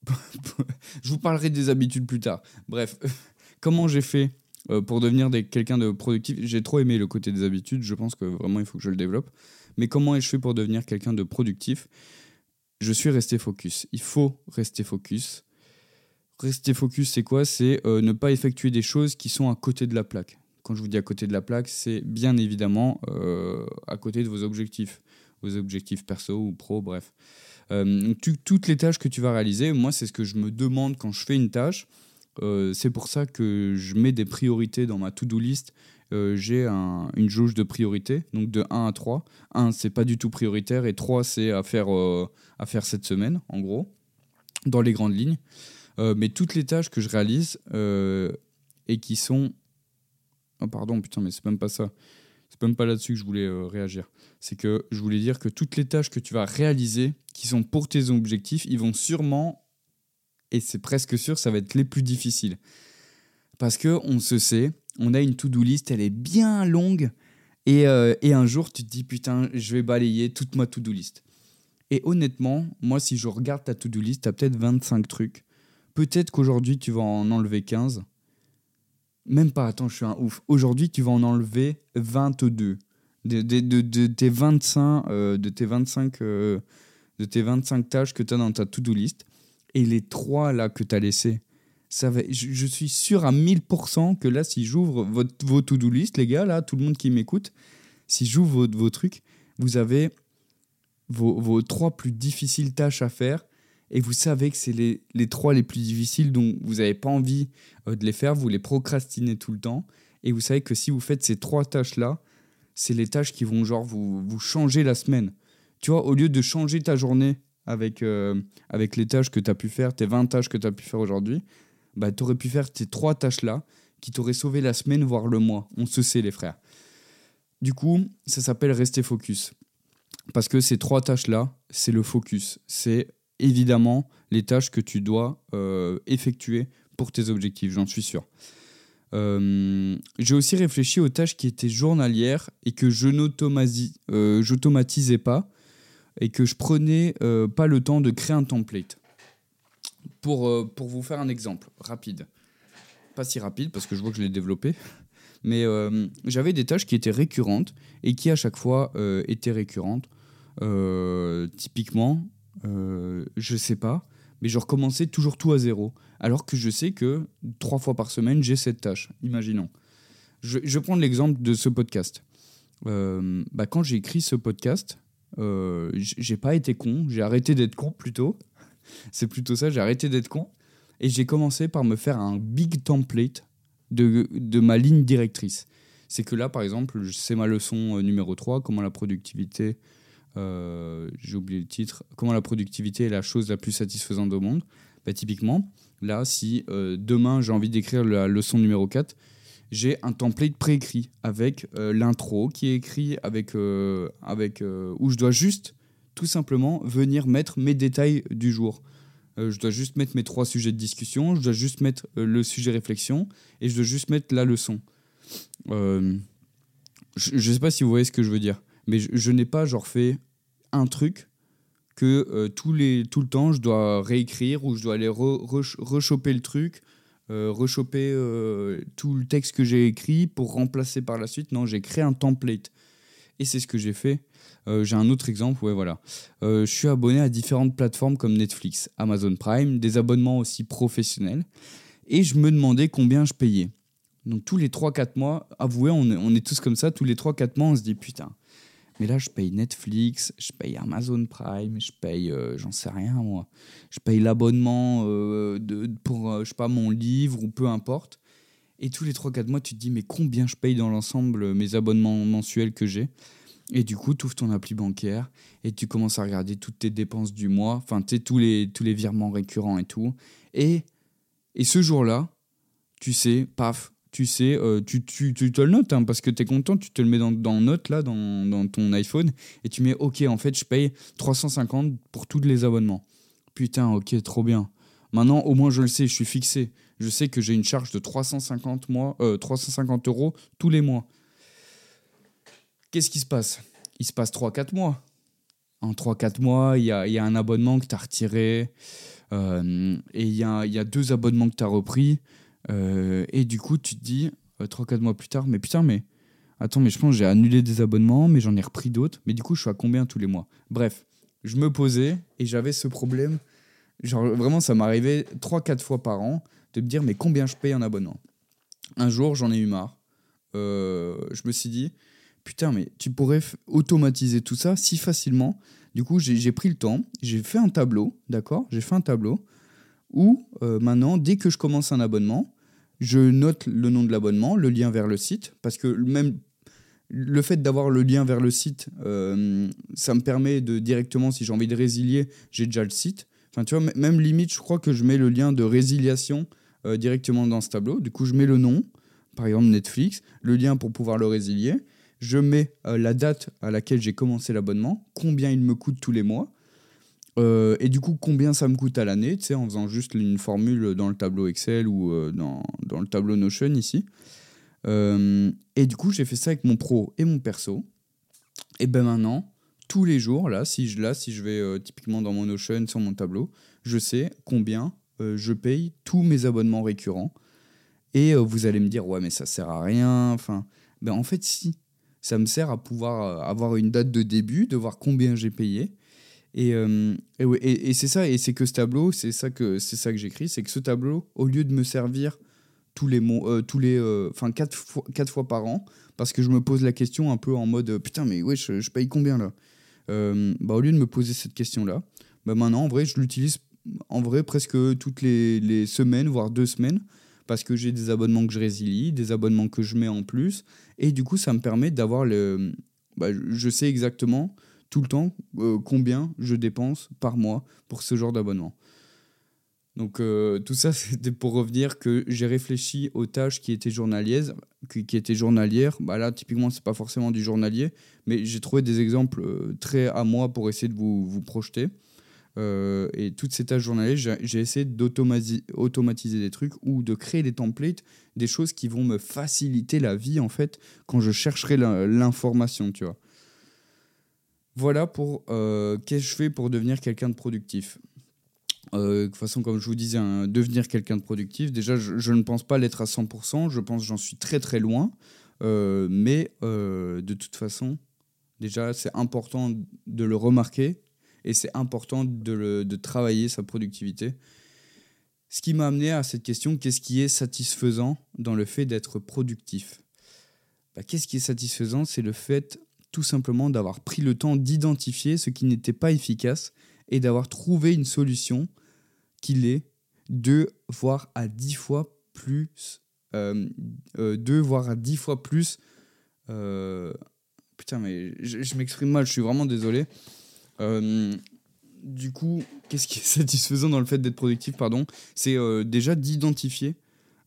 <laughs> je vous parlerai des habitudes plus tard. Bref, <laughs> comment j'ai fait euh, pour devenir quelqu'un de productif? J'ai trop aimé le côté des habitudes, je pense que vraiment il faut que je le développe. Mais comment ai-je fait pour devenir quelqu'un de productif? Je suis resté focus. Il faut rester focus. Rester focus, c'est quoi? C'est euh, ne pas effectuer des choses qui sont à côté de la plaque. Quand je vous dis à côté de la plaque, c'est bien évidemment euh, à côté de vos objectifs, vos objectifs perso ou pro, bref. Toutes les tâches que tu vas réaliser, moi c'est ce que je me demande quand je fais une tâche euh, c'est pour ça que je mets des priorités dans ma to-do list. Euh, j'ai une jauge de priorité, donc de 1 à 3. 1, c'est pas du tout prioritaire, et 3, c'est à, faire euh, à faire cette semaine, en gros, dans les grandes lignes. mais toutes les tâches que je réalise et qui sont. Oh, pardon, putain, mais c'est même pas ça. C'est même pas là-dessus que je voulais réagir. C'est que je voulais dire que toutes les tâches que tu vas réaliser, qui sont pour tes objectifs, ils vont sûrement et c'est presque sûr, ça va être les plus difficiles. Parce que on se sait, on a une to-do list, elle est bien longue, et, euh, et, un jour tu te dis putain, je vais balayer toute ma to-do list. Et honnêtement, moi si je regarde ta to-do list, tu as peut-être 25 trucs. Peut-être qu'aujourd'hui tu vas en enlever 15. Même pas, attends, je suis un ouf. Aujourd'hui tu vas en enlever 22. De, de, tes 25, euh, de tes 25, euh, de tes 25 tâches que tu as dans ta to-do list, et les trois là que tu as laissés, ça va, je, suis sûr à 1000% que là, si j'ouvre vos to-do list, les gars, là, tout le monde qui m'écoute, si j'ouvre vos, vos, trucs, vous avez vos, vos, trois plus difficiles tâches à faire et vous savez que c'est les, les, trois les plus difficiles dont vous n'avez pas envie euh, de les faire, vous les procrastinez tout le temps et vous savez que si vous faites ces trois tâches-là, c'est les tâches qui vont genre vous, vous changer la semaine. Tu vois, au lieu de changer ta journée avec, euh, avec les tâches que tu as pu faire, tes 20 tâches que tu as pu faire aujourd'hui, bah, tu aurais pu faire ces trois tâches-là qui t'auraient sauvé la semaine, voire le mois. On se sait, les frères. Du coup, ça s'appelle rester focus. Parce que ces trois tâches-là, c'est le focus. C'est évidemment les tâches que tu dois euh, effectuer pour tes objectifs, j'en suis sûr. Euh, j'ai aussi réfléchi aux tâches qui étaient journalières et que je n'automatisais pas et que je prenais euh, pas le temps de créer un template. Pour, euh, pour vous faire un exemple rapide. Pas si rapide parce que je vois que je l'ai développé. Mais euh, j'avais des tâches qui étaient récurrentes et qui à chaque fois étaient récurrentes. typiquement, je sais pas, mais je recommençais toujours tout à zéro. Alors que je sais que trois fois par semaine, j'ai cette tâche. Imaginons. Je, je vais prendre l'exemple de ce podcast. bah, quand j'ai écrit ce podcast, euh, j'ai pas été con, j'ai arrêté d'être con plutôt. <laughs> C'est plutôt ça, j'ai arrêté d'être con. Et j'ai commencé par me faire un big template de, de ma ligne directrice. C'est que là, par exemple, c'est ma leçon euh, numéro 3, comment la productivité, euh, j'ai oublié le titre, comment la productivité est la chose la plus satisfaisante au monde? Bah, typiquement, là, si demain j'ai envie d'écrire la leçon numéro 4, j'ai un template préécrit avec euh, l'intro qui est écrit avec, euh, avec euh, où je dois juste tout simplement venir mettre mes détails du jour. je dois juste mettre mes trois sujets de discussion, je dois juste mettre le sujet réflexion et je dois juste mettre la leçon. je ne sais pas si vous voyez ce que je veux dire, mais je, n'ai pas genre fait un truc que tous les, tout le temps, je dois réécrire ou je dois aller rechoper le truc, rechoper tout le texte que j'ai écrit pour remplacer par la suite. Non, j'ai créé un template. Et c'est ce que j'ai fait. j'ai un autre exemple, ouais, voilà. je suis abonné à différentes plateformes comme Netflix, Amazon Prime, des abonnements aussi professionnels. Et je me demandais combien je payais. Donc tous les 3-4 mois, avouez, on est tous comme ça, tous les 3-4 mois, on se dit putain, mais là je paye Netflix, je paye Amazon Prime, je paye, euh, j'en sais rien moi, je paye l'abonnement euh, de, pour, euh, je sais pas, mon livre ou peu importe. Et tous les 3-4 mois, tu te dis mais combien je paye dans l'ensemble mes abonnements mensuels que j'ai? Et du coup, tu ouvres ton appli bancaire et tu commences à regarder toutes tes dépenses du mois, enfin, tous les, tous les virements récurrents et tout. Et, et ce jour-là, tu sais, paf, tu sais, euh, tu, tu, tu, te le notes hein, parce que tu es content, tu te le mets dans, dans Note là, dans, dans, ton iPhone et tu mets OK, en fait, je paye 350 pour tous les abonnements. Putain, OK, trop bien. Maintenant, au moins, je le sais, je suis fixé. Je sais que j'ai une charge de 350, mois, 350 euh, euros tous les mois. Qu'est-ce qui se passe? Il se passe 3-4 mois. En 3-4 mois, il y a, y a, un abonnement que tu as retiré euh, et il y a, y a deux abonnements que tu as repris. Euh, et du coup, tu te dis, 3-4 euh, mois plus tard, mais putain, mais attends, mais je pense que j'ai annulé des abonnements, mais j'en ai repris d'autres. Mais du coup, je suis à combien tous les mois? Bref, je me posais et j'avais ce problème. Genre, vraiment, ça m'arrivait 3-4 fois par an de me dire, mais combien je paye un abonnement? Un jour, j'en ai eu marre. Euh, je me suis dit, putain, mais tu pourrais automatiser tout ça si facilement. Du coup, j'ai pris le temps, j'ai fait un tableau, d'accord? J'ai fait un tableau où maintenant, dès que je commence un abonnement, je note le nom de l'abonnement, le lien vers le site, parce que même le fait d'avoir le lien vers le site, euh, ça me permet de directement, si j'ai envie de résilier, j'ai déjà le site. Enfin, tu vois, même limite, je crois que je mets le lien de résiliation euh, directement dans ce tableau. Du coup, je mets le nom, par exemple Netflix, le lien pour pouvoir le résilier. Je mets la date à laquelle j'ai commencé l'abonnement, combien il me coûte tous les mois. Euh, et du coup, combien ça me coûte à l'année, tu sais, en faisant juste une formule dans le tableau Excel ou euh, dans, dans, le tableau Notion ici. Euh, et du coup, j'ai fait ça avec mon pro et mon perso. Et ben maintenant, tous les jours, là, si je, là, si je vais typiquement dans mon Notion, sur mon tableau, je sais combien je paye tous mes abonnements récurrents. Et vous allez me dire, ouais, mais ça sert à rien. Enfin, ben en fait, si. Ça me sert à pouvoir avoir une date de début, de voir combien j'ai payé et, euh, et, et, c'est ça, et c'est que ce tableau, c'est ça que c'est ça que j'écris, c'est que ce tableau, au lieu de me servir tous les euh, tous les, euh, enfin quatre fois, quatre fois par an, parce que je me pose la question un peu en mode putain mais ouais je, je paye combien là, bah au lieu de me poser cette question là, bah maintenant en vrai je l'utilise en vrai presque toutes les, les, semaines voire deux semaines parce que j'ai des abonnements que je résilie, des abonnements que je mets en plus et du coup ça me permet d'avoir le, bah, je sais exactement tout le temps euh, combien je dépense par mois pour ce genre d'abonnement. Donc euh, tout ça, <laughs> c'était pour revenir que j'ai réfléchi aux tâches qui étaient journalières. Qui, étaient journalières. Bah là, typiquement, c'est pas forcément du journalier, mais j'ai trouvé des exemples euh, très à moi pour essayer de vous, vous projeter. et toutes ces tâches journalières, j'ai essayé d'automatiser des trucs ou de créer des templates, des choses qui vont me faciliter la vie en fait quand je chercherai l'information, tu vois. Voilà pour euh, qu'est-ce que je fais pour devenir quelqu'un de productif? Euh, de toute façon, comme je vous disais, hein, devenir quelqu'un de productif, déjà, je, ne pense pas l'être à 100%, je pense j'en suis très très loin, euh, mais de toute façon, déjà, c'est important de le remarquer et c'est important de, de, travailler sa productivité. Ce qui m'a amené à cette question, qu'est-ce qui est satisfaisant dans le fait d'être productif? Bah, Qu'est-ce qui est satisfaisant? C'est le fait tout simplement d'avoir pris le temps d'identifier ce qui n'était pas efficace et d'avoir trouvé une solution qui l'est deux voire à dix fois plus euh, euh, deux voire à dix fois plus euh, putain mais je, m'exprime mal je suis vraiment désolé. Du coup qu'est-ce qui est <laughs> satisfaisant dans le fait d'être productif pardon? C'est déjà d'identifier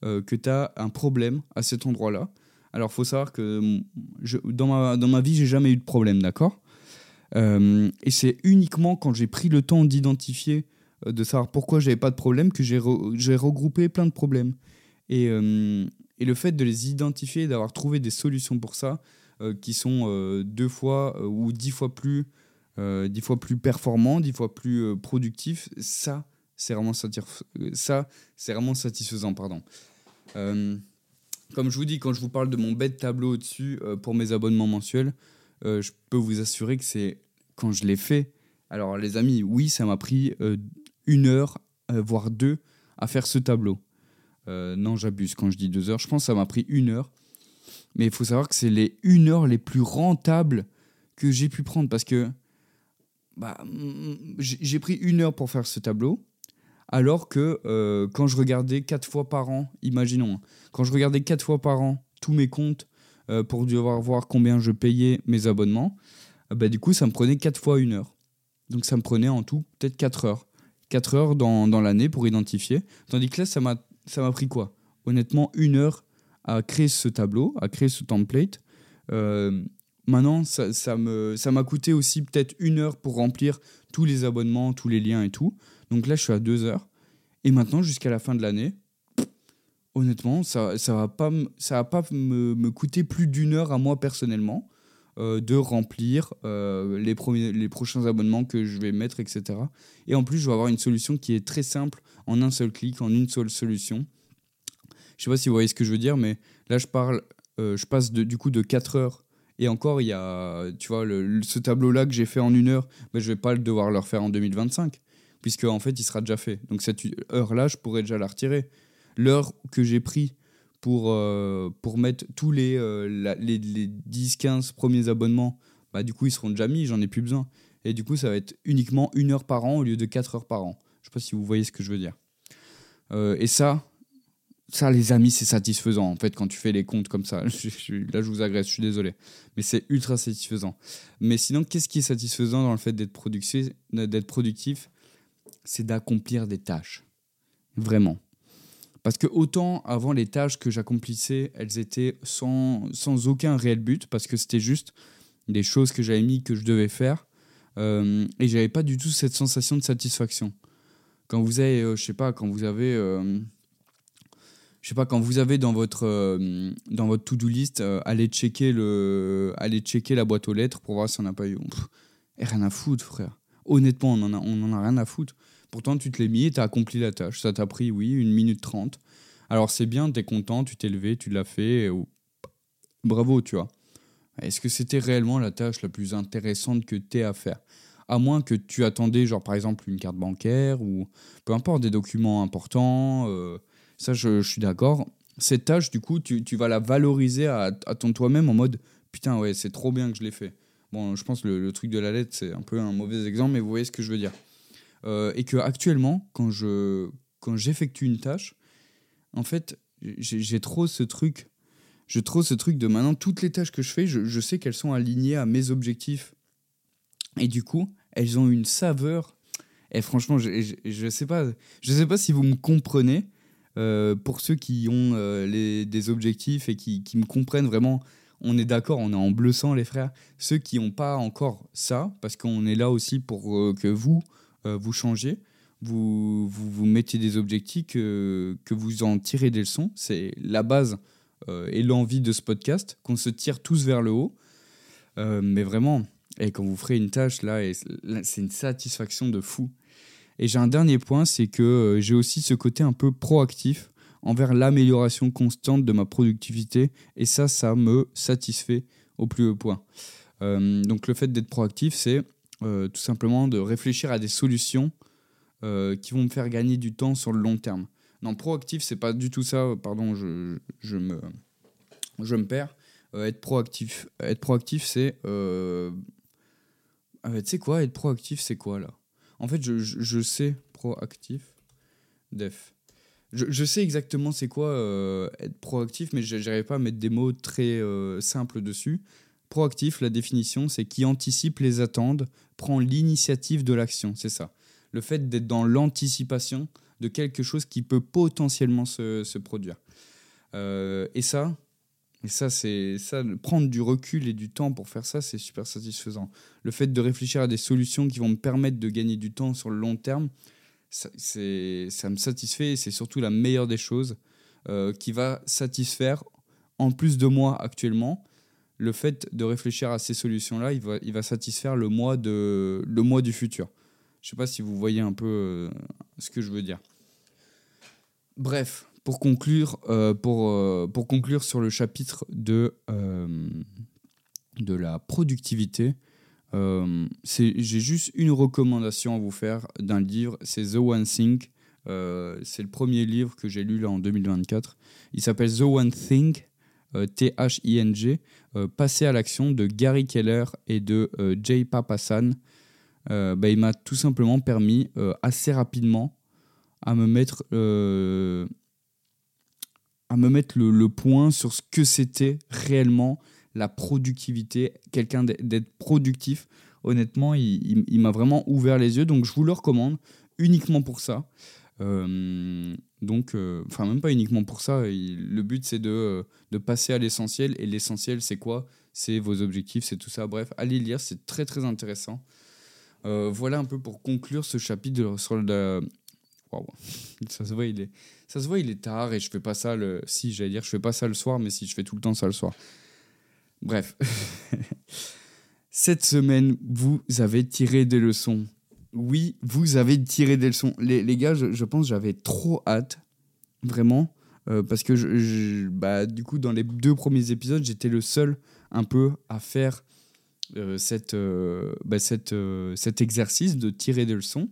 que tu as un problème à cet endroit là alors, faut savoir que mm, dans, ma, dans ma vie, j'ai jamais eu de problème, d'accord? Euh, Et c'est uniquement quand j'ai pris le temps d'identifier, euh, de savoir pourquoi j'avais pas de problème, que j'ai regroupé plein de problèmes. Et, euh, et, le fait de les identifier, d'avoir trouvé des solutions pour ça, qui sont deux fois ou dix fois plus dix fois plus performant, dix fois plus productif. Ça, c'est vraiment, ça, c'est vraiment satisfaisant. Pardon. Comme je vous dis, quand je vous parle de mon bête tableau au-dessus pour mes abonnements mensuels, je peux vous assurer que c'est quand je l'ai fait. Alors les amis, oui, ça m'a pris une heure, voire deux, à faire ce tableau. non, j'abuse quand je dis deux heures. Je pense que ça m'a pris une heure. Mais il faut savoir que c'est les une heure les plus rentables que j'ai pu prendre parce que bah, j'ai pris une heure pour faire ce tableau. Alors que euh, quand je regardais quatre fois par an, imaginons, hein, quand je regardais quatre fois par an tous mes comptes euh, pour devoir voir combien je payais mes abonnements, bah, du coup, ça me prenait quatre fois une heure. Donc ça me prenait en tout peut-être quatre heures. Quatre heures dans, dans l'année pour identifier. Tandis que là, ça m'a pris quoi? Honnêtement, une heure à créer ce tableau, à créer ce template. Euh, maintenant, ça, ça, ça m'a coûté aussi peut-être une heure pour remplir tous les abonnements, tous les liens et tout. Donc là, je suis à deux heures. Et maintenant, jusqu'à la fin de l'année, honnêtement, ça ça va pas, ça va pas me, me coûter plus d'une heure à moi personnellement euh, de remplir euh, les, prochains abonnements que je vais mettre, etc. Et en plus, je vais avoir une solution qui est très simple, en un seul clic, en une seule solution. Je sais pas si vous voyez ce que je veux dire, mais là, je parle, euh, je passe du coup de 4 heures. Et encore, il y a, tu vois, le, ce tableau-là que j'ai fait en une heure, ben, je vais pas le devoir le refaire en 2025, puisque en fait, il sera déjà fait. Donc cette heure-là, je pourrais déjà la retirer. L'heure que j'ai pris pour, euh, pour mettre tous les, euh, les, les 10-15 premiers abonnements, bah, du coup, ils seront déjà mis, j'en ai plus besoin. Et du coup, ça va être uniquement une heure par an au lieu de 4 heures par an. Je sais pas si vous voyez ce que je veux dire. et ça, ça, les amis, c'est satisfaisant en fait quand tu fais les comptes comme ça. <laughs> là, je vous agresse, je suis désolé, mais c'est ultra satisfaisant. Mais sinon, qu'est-ce qui est satisfaisant dans le fait d'être productif? C'est d'accomplir des tâches, vraiment. Parce que autant avant les tâches que j'accomplissais, elles étaient sans, sans aucun réel but, parce que c'était juste des choses que j'avais mis que je devais faire, euh, et j'avais pas du tout cette sensation de satisfaction. Quand vous avez, euh, je sais pas, quand vous avez euh, je sais pas, quand vous avez dans votre, euh, dans votre to-do list, allez, checker le, allez checker la boîte aux lettres pour voir si on n'a pas eu. et rien à foutre, frère. Honnêtement, on en, a, on en a rien à foutre. Pourtant, tu te l'es mis et tu as accompli la tâche. Ça t'a pris, oui, une minute trente. Alors, c'est bien, tu es content, tu t'es levé, tu l'as fait. Bravo, tu vois. Est-ce que c'était réellement la tâche la plus intéressante que tu à faire? À moins que tu attendais, genre, par exemple, une carte bancaire ou peu importe, des documents importants. Euh, ça, je, suis d'accord. Cette tâche, du coup, tu, vas la valoriser à, ton toi-même en mode putain, ouais, c'est trop bien que je l'ai fait. Bon, je pense que le, truc de la lettre, c'est un peu un mauvais exemple, mais vous voyez ce que je veux dire. Euh, et que actuellement, quand je quand j'effectue une tâche, en fait, j'ai trop ce truc. Je trop ce truc de maintenant, toutes les tâches que je fais, je, sais qu'elles sont alignées à mes objectifs. Et du coup, elles ont une saveur. Et franchement, je, je, sais pas, je sais pas si vous me comprenez, euh, pour ceux qui ont euh, les, des objectifs et qui, qui, me comprennent vraiment, on est d'accord, on est en bleu sang les frères. Ceux qui n'ont pas encore ça, parce qu'on est là aussi pour que vous, vous changiez, vous, vous, mettez des objectifs, que, vous en tirez des leçons. C'est la base et l'envie de ce podcast, qu'on se tire tous vers le haut. mais vraiment, et quand vous ferez une tâche là, c'est une satisfaction de fou. Et j'ai un dernier point, c'est que euh, j'ai aussi ce côté un peu proactif envers l'amélioration constante de ma productivité. Et ça, ça me satisfait au plus haut point. Euh, donc le fait d'être proactif, c'est euh, tout simplement de réfléchir à des solutions qui vont me faire gagner du temps sur le long terme. Non, proactif, c'est pas du tout ça. Pardon, je, je me, je me perds. être proactif, être proactif, c'est, tu sais quoi, être proactif, c'est quoi là? En fait, je, je, sais, proactif, def. Je, je sais exactement c'est quoi euh, être proactif, mais je n'arrive pas à mettre des mots très euh, simples dessus. Proactif, la définition, c'est qui anticipe les attentes, prend l'initiative de l'action, c'est ça. Le fait d'être dans l'anticipation de quelque chose qui peut potentiellement se, se produire. Euh, et ça, et ça, c'est ça, prendre du recul et du temps pour faire ça, c'est super satisfaisant. Le fait de réfléchir à des solutions qui vont me permettre de gagner du temps sur le long terme, ça, me satisfait et c'est surtout la meilleure des choses euh, qui va satisfaire, en plus de moi actuellement, le fait de réfléchir à ces solutions-là, il va, satisfaire le moi, du futur. Je ne sais pas si vous voyez un peu euh, ce que je veux dire. Bref, pour conclure, euh, euh, sur le chapitre de, de la productivité, j'ai juste une recommandation à vous faire d'un livre, c'est The One Thing. c'est le premier livre que j'ai lu là en 2024. Il s'appelle The One Thing T-H-I-N-G, Passer à l'action de Gary Keller et de euh, Jay Papasan. Bah, il m'a tout simplement permis assez rapidement à me mettre, à me mettre le, point sur ce que c'était réellement la productivité, quelqu'un d'être productif. Honnêtement, il, m'a vraiment ouvert les yeux, donc je vous le recommande uniquement pour ça. Euh, donc, euh, enfin, même pas uniquement pour ça. le but, c'est de, euh, de, passer à l'essentiel. Et l'essentiel, c'est quoi? C'est vos objectifs, c'est tout ça. Bref, allez lire, c'est très très intéressant. voilà un peu pour conclure ce chapitre sur le. Ça se voit, il est, ça se voit, il est tard et je fais pas ça le. Si, j'allais dire, je fais pas ça le soir, mais si je fais tout le temps ça le soir. Bref. <laughs> Cette semaine, vous avez tiré des leçons oui, vous avez tiré des leçons. Les, les gars, je, pense j'avais trop hâte, vraiment, euh, parce que je, bah, du coup, dans les deux premiers épisodes, j'étais le seul un peu à faire euh, cette, euh, bah, cette, cet exercice de tirer des leçons.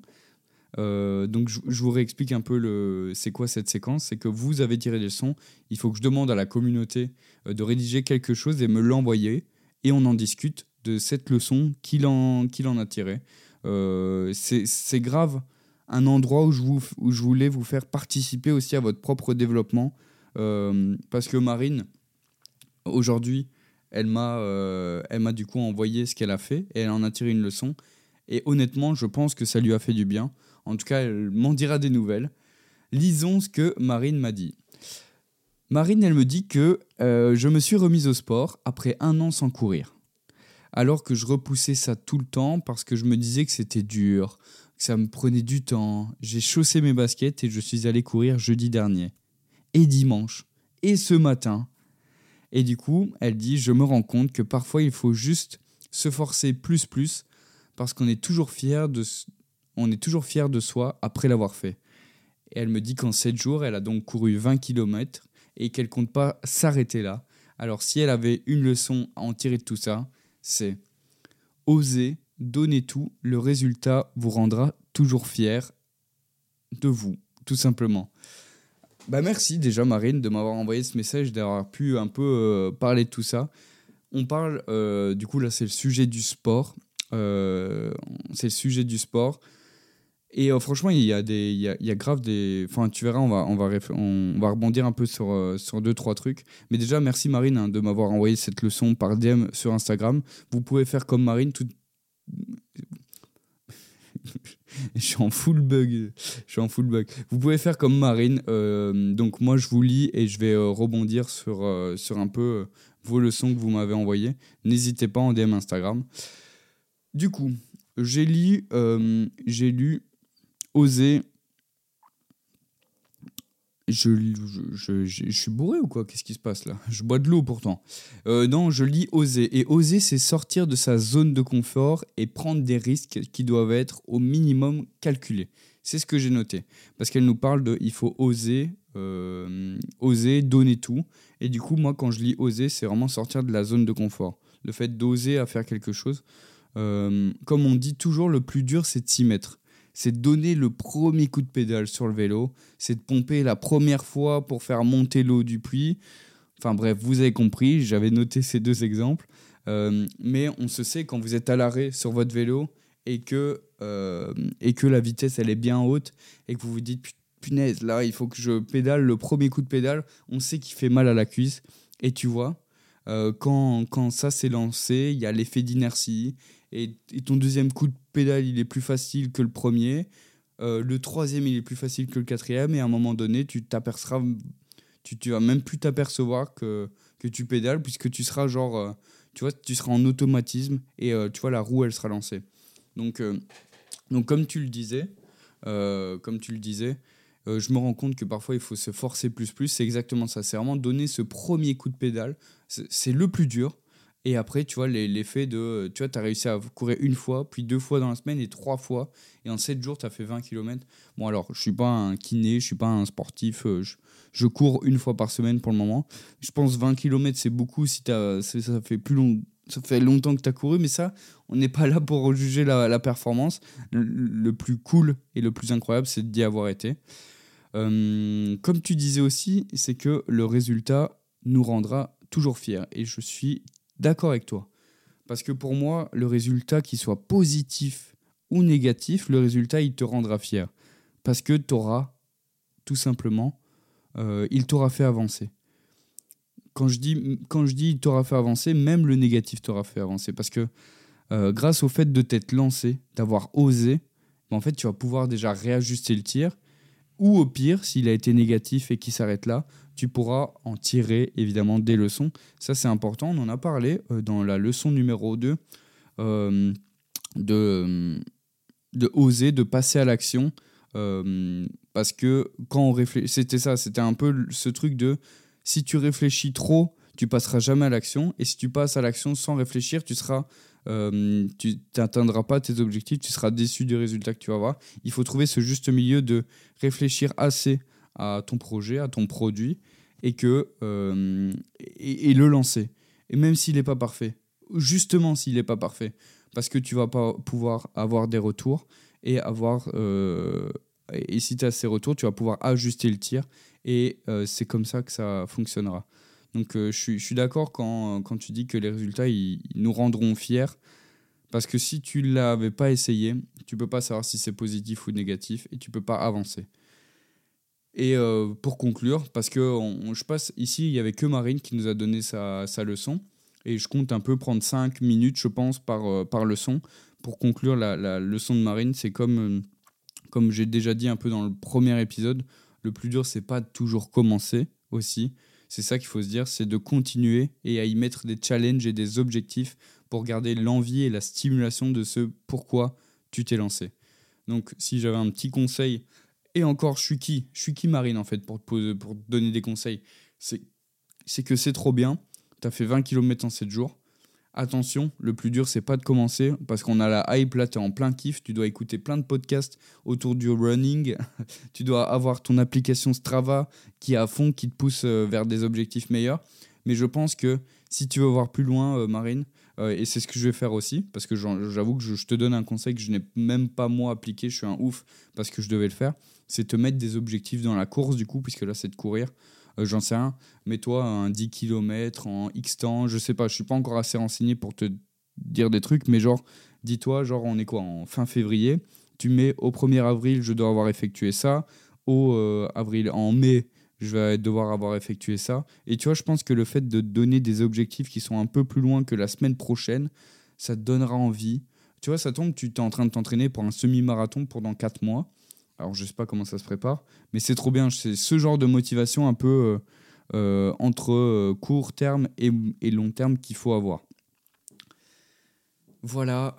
donc je, je, vous réexplique un peu le c'est quoi cette séquence c'est que vous avez tiré des leçons il faut que je demande à la communauté de rédiger quelque chose et me l'envoyer et on en discute de cette leçon qu'il en, qu'il en a tiré euh, c'est grave un endroit où je, voulais vous faire participer aussi à votre propre développement. Euh, parce que Marine, aujourd'hui, elle m'a euh, du coup envoyé ce qu'elle a fait et elle en a tiré une leçon. Et honnêtement, je pense que ça lui a fait du bien. En tout cas, elle m'en dira des nouvelles. Lisons ce que Marine m'a dit. Marine, elle me dit que je me suis remise au sport après un an sans courir alors que je repoussais ça tout le temps parce que je me disais que c'était dur, que ça me prenait du temps. J'ai chaussé mes baskets et je suis allé courir jeudi dernier, et dimanche, et ce matin. Et du coup, elle dit, je me rends compte que parfois il faut juste se forcer plus plus parce qu'on est toujours fier de on est toujours fier de soi après l'avoir fait. Et elle me dit qu'en 7 jours, elle a donc couru 20 km et qu'elle compte pas s'arrêter là. Alors si elle avait une leçon à en tirer de tout ça, c'est oser, donner tout, le résultat vous rendra toujours fier de vous, tout simplement. Bah merci déjà Marine de m'avoir envoyé ce message, d'avoir pu un peu euh, parler de tout ça. On parle, euh, du coup là c'est le sujet du sport. Euh, c'est le sujet du sport. Et euh, franchement, il y, a des, il, y a, grave des. Enfin, tu verras, on va, on va, on va rebondir un peu sur, euh, sur deux, trois trucs. Mais déjà, merci Marine hein, de m'avoir envoyé cette leçon par DM sur Instagram. Vous pouvez faire comme Marine, tout. <laughs> je suis en full bug. Je suis en full bug. Vous pouvez faire comme Marine. Euh, donc, moi, je vous lis et je vais rebondir sur, sur un peu vos leçons que vous m'avez envoyées. N'hésitez pas en DM Instagram. Du coup, j'ai lu, j'ai lu oser. Je, je, je, suis bourré ou quoi? Qu'est-ce qui se passe là? Je bois de l'eau pourtant. Euh, non, je lis oser. Et oser, c'est sortir de sa zone de confort et prendre des risques qui doivent être au minimum calculés. C'est ce que j'ai noté. Parce qu'elle nous parle de il faut oser, euh, oser, donner tout. Et du coup, moi, quand je lis oser, c'est vraiment sortir de la zone de confort. Le fait d'oser à faire quelque chose. Euh, comme on dit toujours, le plus dur, c'est de s'y mettre c'est de donner le premier coup de pédale sur le vélo, c'est de pomper la première fois pour faire monter l'eau du puits. Enfin bref, vous avez compris, j'avais noté ces deux exemples. Euh, mais on se sait quand vous êtes à l'arrêt sur votre vélo et que, euh, et que la vitesse elle est bien haute et que vous vous dites punaise là il faut que je pédale le premier coup de pédale, on sait qu'il fait mal à la cuisse et tu vois euh, quand, quand ça s'est lancé, il y a l'effet d'inertie et, ton deuxième coup de pédale, il est plus facile que le premier. Euh, le troisième, il est plus facile que le quatrième. Et à un moment donné, tu t'apercevras, tu, vas même plus t'apercevoir que, que tu pédales, puisque tu seras genre, euh, tu vois, tu seras en automatisme et euh, tu vois, la roue, elle sera lancée. Donc, donc comme tu le disais, comme tu le disais, je me rends compte que parfois il faut se forcer plus plus. C'est exactement ça. C'est vraiment donner ce premier coup de pédale. C'est le plus dur. Et après, tu vois, l'effet de. Tu vois, tu as réussi à courir une fois, puis deux fois dans la semaine et trois fois. Et en sept jours, tu as fait 20 km. Bon, alors, je suis pas un kiné, je suis pas un sportif. Euh, je, cours une fois par semaine pour le moment. Je pense 20 km, c'est beaucoup si as, ça fait plus long. Ça fait longtemps que tu as couru, mais ça, on n'est pas là pour juger la, performance. Le, plus cool et le plus incroyable, c'est d'y avoir été. Euh, comme tu disais aussi, c'est que le résultat nous rendra toujours fiers. Et je suis d'accord avec toi. Parce que pour moi, le résultat, qu'il soit positif ou négatif, le résultat, il te rendra fier. Parce que tu auras, tout simplement, euh, il t'aura fait avancer. Quand je dis, quand il t'aura fait avancer, même le négatif t'aura fait avancer. Parce que euh, grâce au fait de t'être lancé, d'avoir osé, ben, en fait, tu vas pouvoir déjà réajuster le tir. Ou au pire, s'il a été négatif et qu'il s'arrête là, tu pourras en tirer évidemment des leçons. Ça, c'est important. On en a parlé euh, dans la leçon numéro 2 euh, de, de oser, de passer à l'action. Euh, parce que quand on réfléchit, c'était ça, c'était un peu ce truc de si tu réfléchis trop, tu passeras jamais à l'action. Et si tu passes à l'action sans réfléchir, tu seras tu n'atteindras pas tes objectifs, tu seras déçu du résultat que tu vas avoir. Il faut trouver ce juste milieu de réfléchir assez à ton projet, à ton produit, et, que, euh, et, le lancer. Et même s'il n'est pas parfait, justement s'il n'est pas parfait, parce que tu vas pas pouvoir avoir des retours et avoir... Euh, et si tu as ces retours, tu vas pouvoir ajuster le tir et euh, c'est comme ça que ça fonctionnera. Donc je suis, d'accord quand, quand, tu dis que les résultats, ils, nous rendront fiers. Parce que si tu l'avais pas essayé, tu peux pas savoir si c'est positif ou négatif et tu peux pas avancer. Et euh, pour conclure, parce que je passe ici, il n'y avait que Marine qui nous a donné sa, sa, leçon. Et je compte un peu prendre 5 minutes, je pense, par, euh, par leçon. Pour conclure la, la leçon de Marine, c'est comme, euh, comme j'ai déjà dit un peu dans le premier épisode, le plus dur, c'est pas toujours commencer aussi. C'est ça qu'il faut se dire, c'est de continuer et à y mettre des challenges et des objectifs pour garder l'envie et la stimulation de ce pourquoi tu t'es lancé. Donc si j'avais un petit conseil et encore, je suis qui? Je suis qui, Marine, en fait, pour te, donner des conseils? C'est que c'est trop bien. Tu as fait 20 km en 7 jours. Attention, le plus dur, c'est pas de commencer parce qu'on a la hype là, tu es en plein kiff. Tu dois écouter plein de podcasts autour du running. <laughs> tu dois avoir ton application Strava qui est à fond, qui te pousse euh, vers des objectifs meilleurs. Mais je pense que si tu veux voir plus loin, euh, Marine, euh, et c'est ce que je vais faire aussi, parce que j'avoue que je, te donne un conseil que je n'ai même pas moi appliqué, je suis un ouf parce que je devais le faire c'est te mettre des objectifs dans la course, du coup, puisque là, c'est de courir. Euh, j'en sais rien. Mets-toi un 10 km en X temps, je sais pas, je suis pas encore assez renseigné pour te dire des trucs, mais genre, dis-toi, genre, on est quoi, en fin février Tu mets au 1er avril, je dois avoir effectué ça. Au euh, avril, en mai, je vais devoir avoir effectué ça. Et tu vois, je pense que le fait de donner des objectifs qui sont un peu plus loin que la semaine prochaine, ça te donnera envie. Tu vois, ça tombe, tu es en train de t'entraîner pour un semi-marathon pendant 4 mois. Alors je sais pas comment ça se prépare, mais c'est trop bien. C'est ce genre de motivation un peu euh, euh, entre euh, court terme et, long terme qu'il faut avoir. Voilà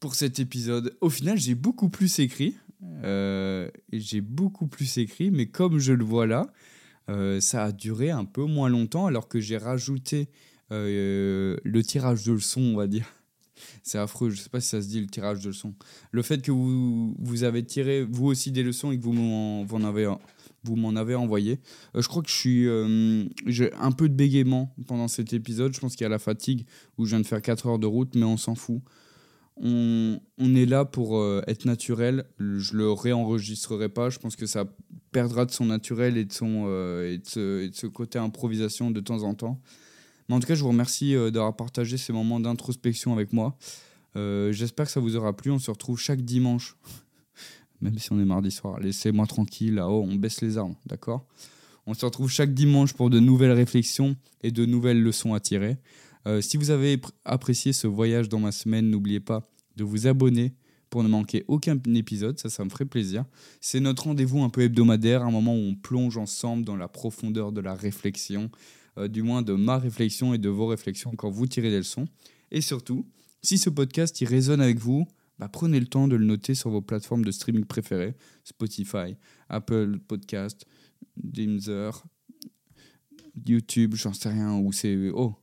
pour cet épisode. Au final, j'ai beaucoup plus écrit. J'ai beaucoup plus écrit, mais comme je le vois là, ça a duré un peu moins longtemps alors que j'ai rajouté le tirage de leçon, on va dire, <laughs> c'est affreux, je sais pas si ça se dit le tirage de leçons. Le fait que vous, vous avez tiré vous aussi des leçons et que vous m'en, avez, vous m'en avez envoyé. Euh, je crois que je suis, euh, j'ai un peu de bégaiement pendant cet épisode. Je pense qu'il y a la fatigue où je viens de faire 4 heures de route, mais on s'en fout. On, est là pour euh, être naturel. Je le réenregistrerai pas. Je pense que ça perdra de son naturel et de, son, et de, ce côté improvisation de temps en temps. Mais en tout cas, je vous remercie euh, d'avoir partagé ces moments d'introspection avec moi. Euh, j'espère que ça vous aura plu. On se retrouve chaque dimanche, <laughs> même si on est mardi soir. Laissez-moi tranquille là-haut, on baisse les armes, d'accord? On se retrouve chaque dimanche pour de nouvelles réflexions et de nouvelles leçons à tirer. Euh, si vous avez apprécié ce voyage dans ma semaine, n'oubliez pas de vous abonner pour ne manquer aucun épisode, ça, ça me ferait plaisir. C'est notre rendez-vous un peu hebdomadaire, un moment où on plonge ensemble dans la profondeur de la réflexion, euh, du moins de ma réflexion et de vos réflexions quand vous tirez des leçons. Et surtout, si ce podcast il résonne avec vous, bah, prenez le temps de le noter sur vos plateformes de streaming préférées, Spotify, Apple Podcast, Deezer, YouTube, j'en sais rien, où c'est... Oh,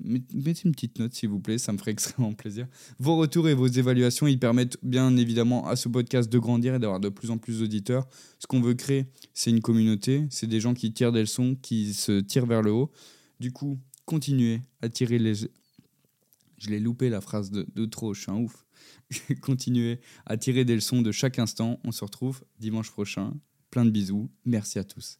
mettez une petite note s'il vous plaît, ça me ferait <laughs> extrêmement plaisir. Vos retours et vos évaluations, ils permettent bien évidemment à ce podcast de grandir et d'avoir de plus en plus d'auditeurs. Ce qu'on veut créer, c'est une communauté, c'est des gens qui tirent des leçons, qui se tirent vers le haut. Du coup, continuez à tirer les... Je l'ai loupé la phrase de, de trop, je suis un ouf. <laughs> continuez à tirer des leçons de chaque instant. On se retrouve dimanche prochain. Plein de bisous. Merci à tous.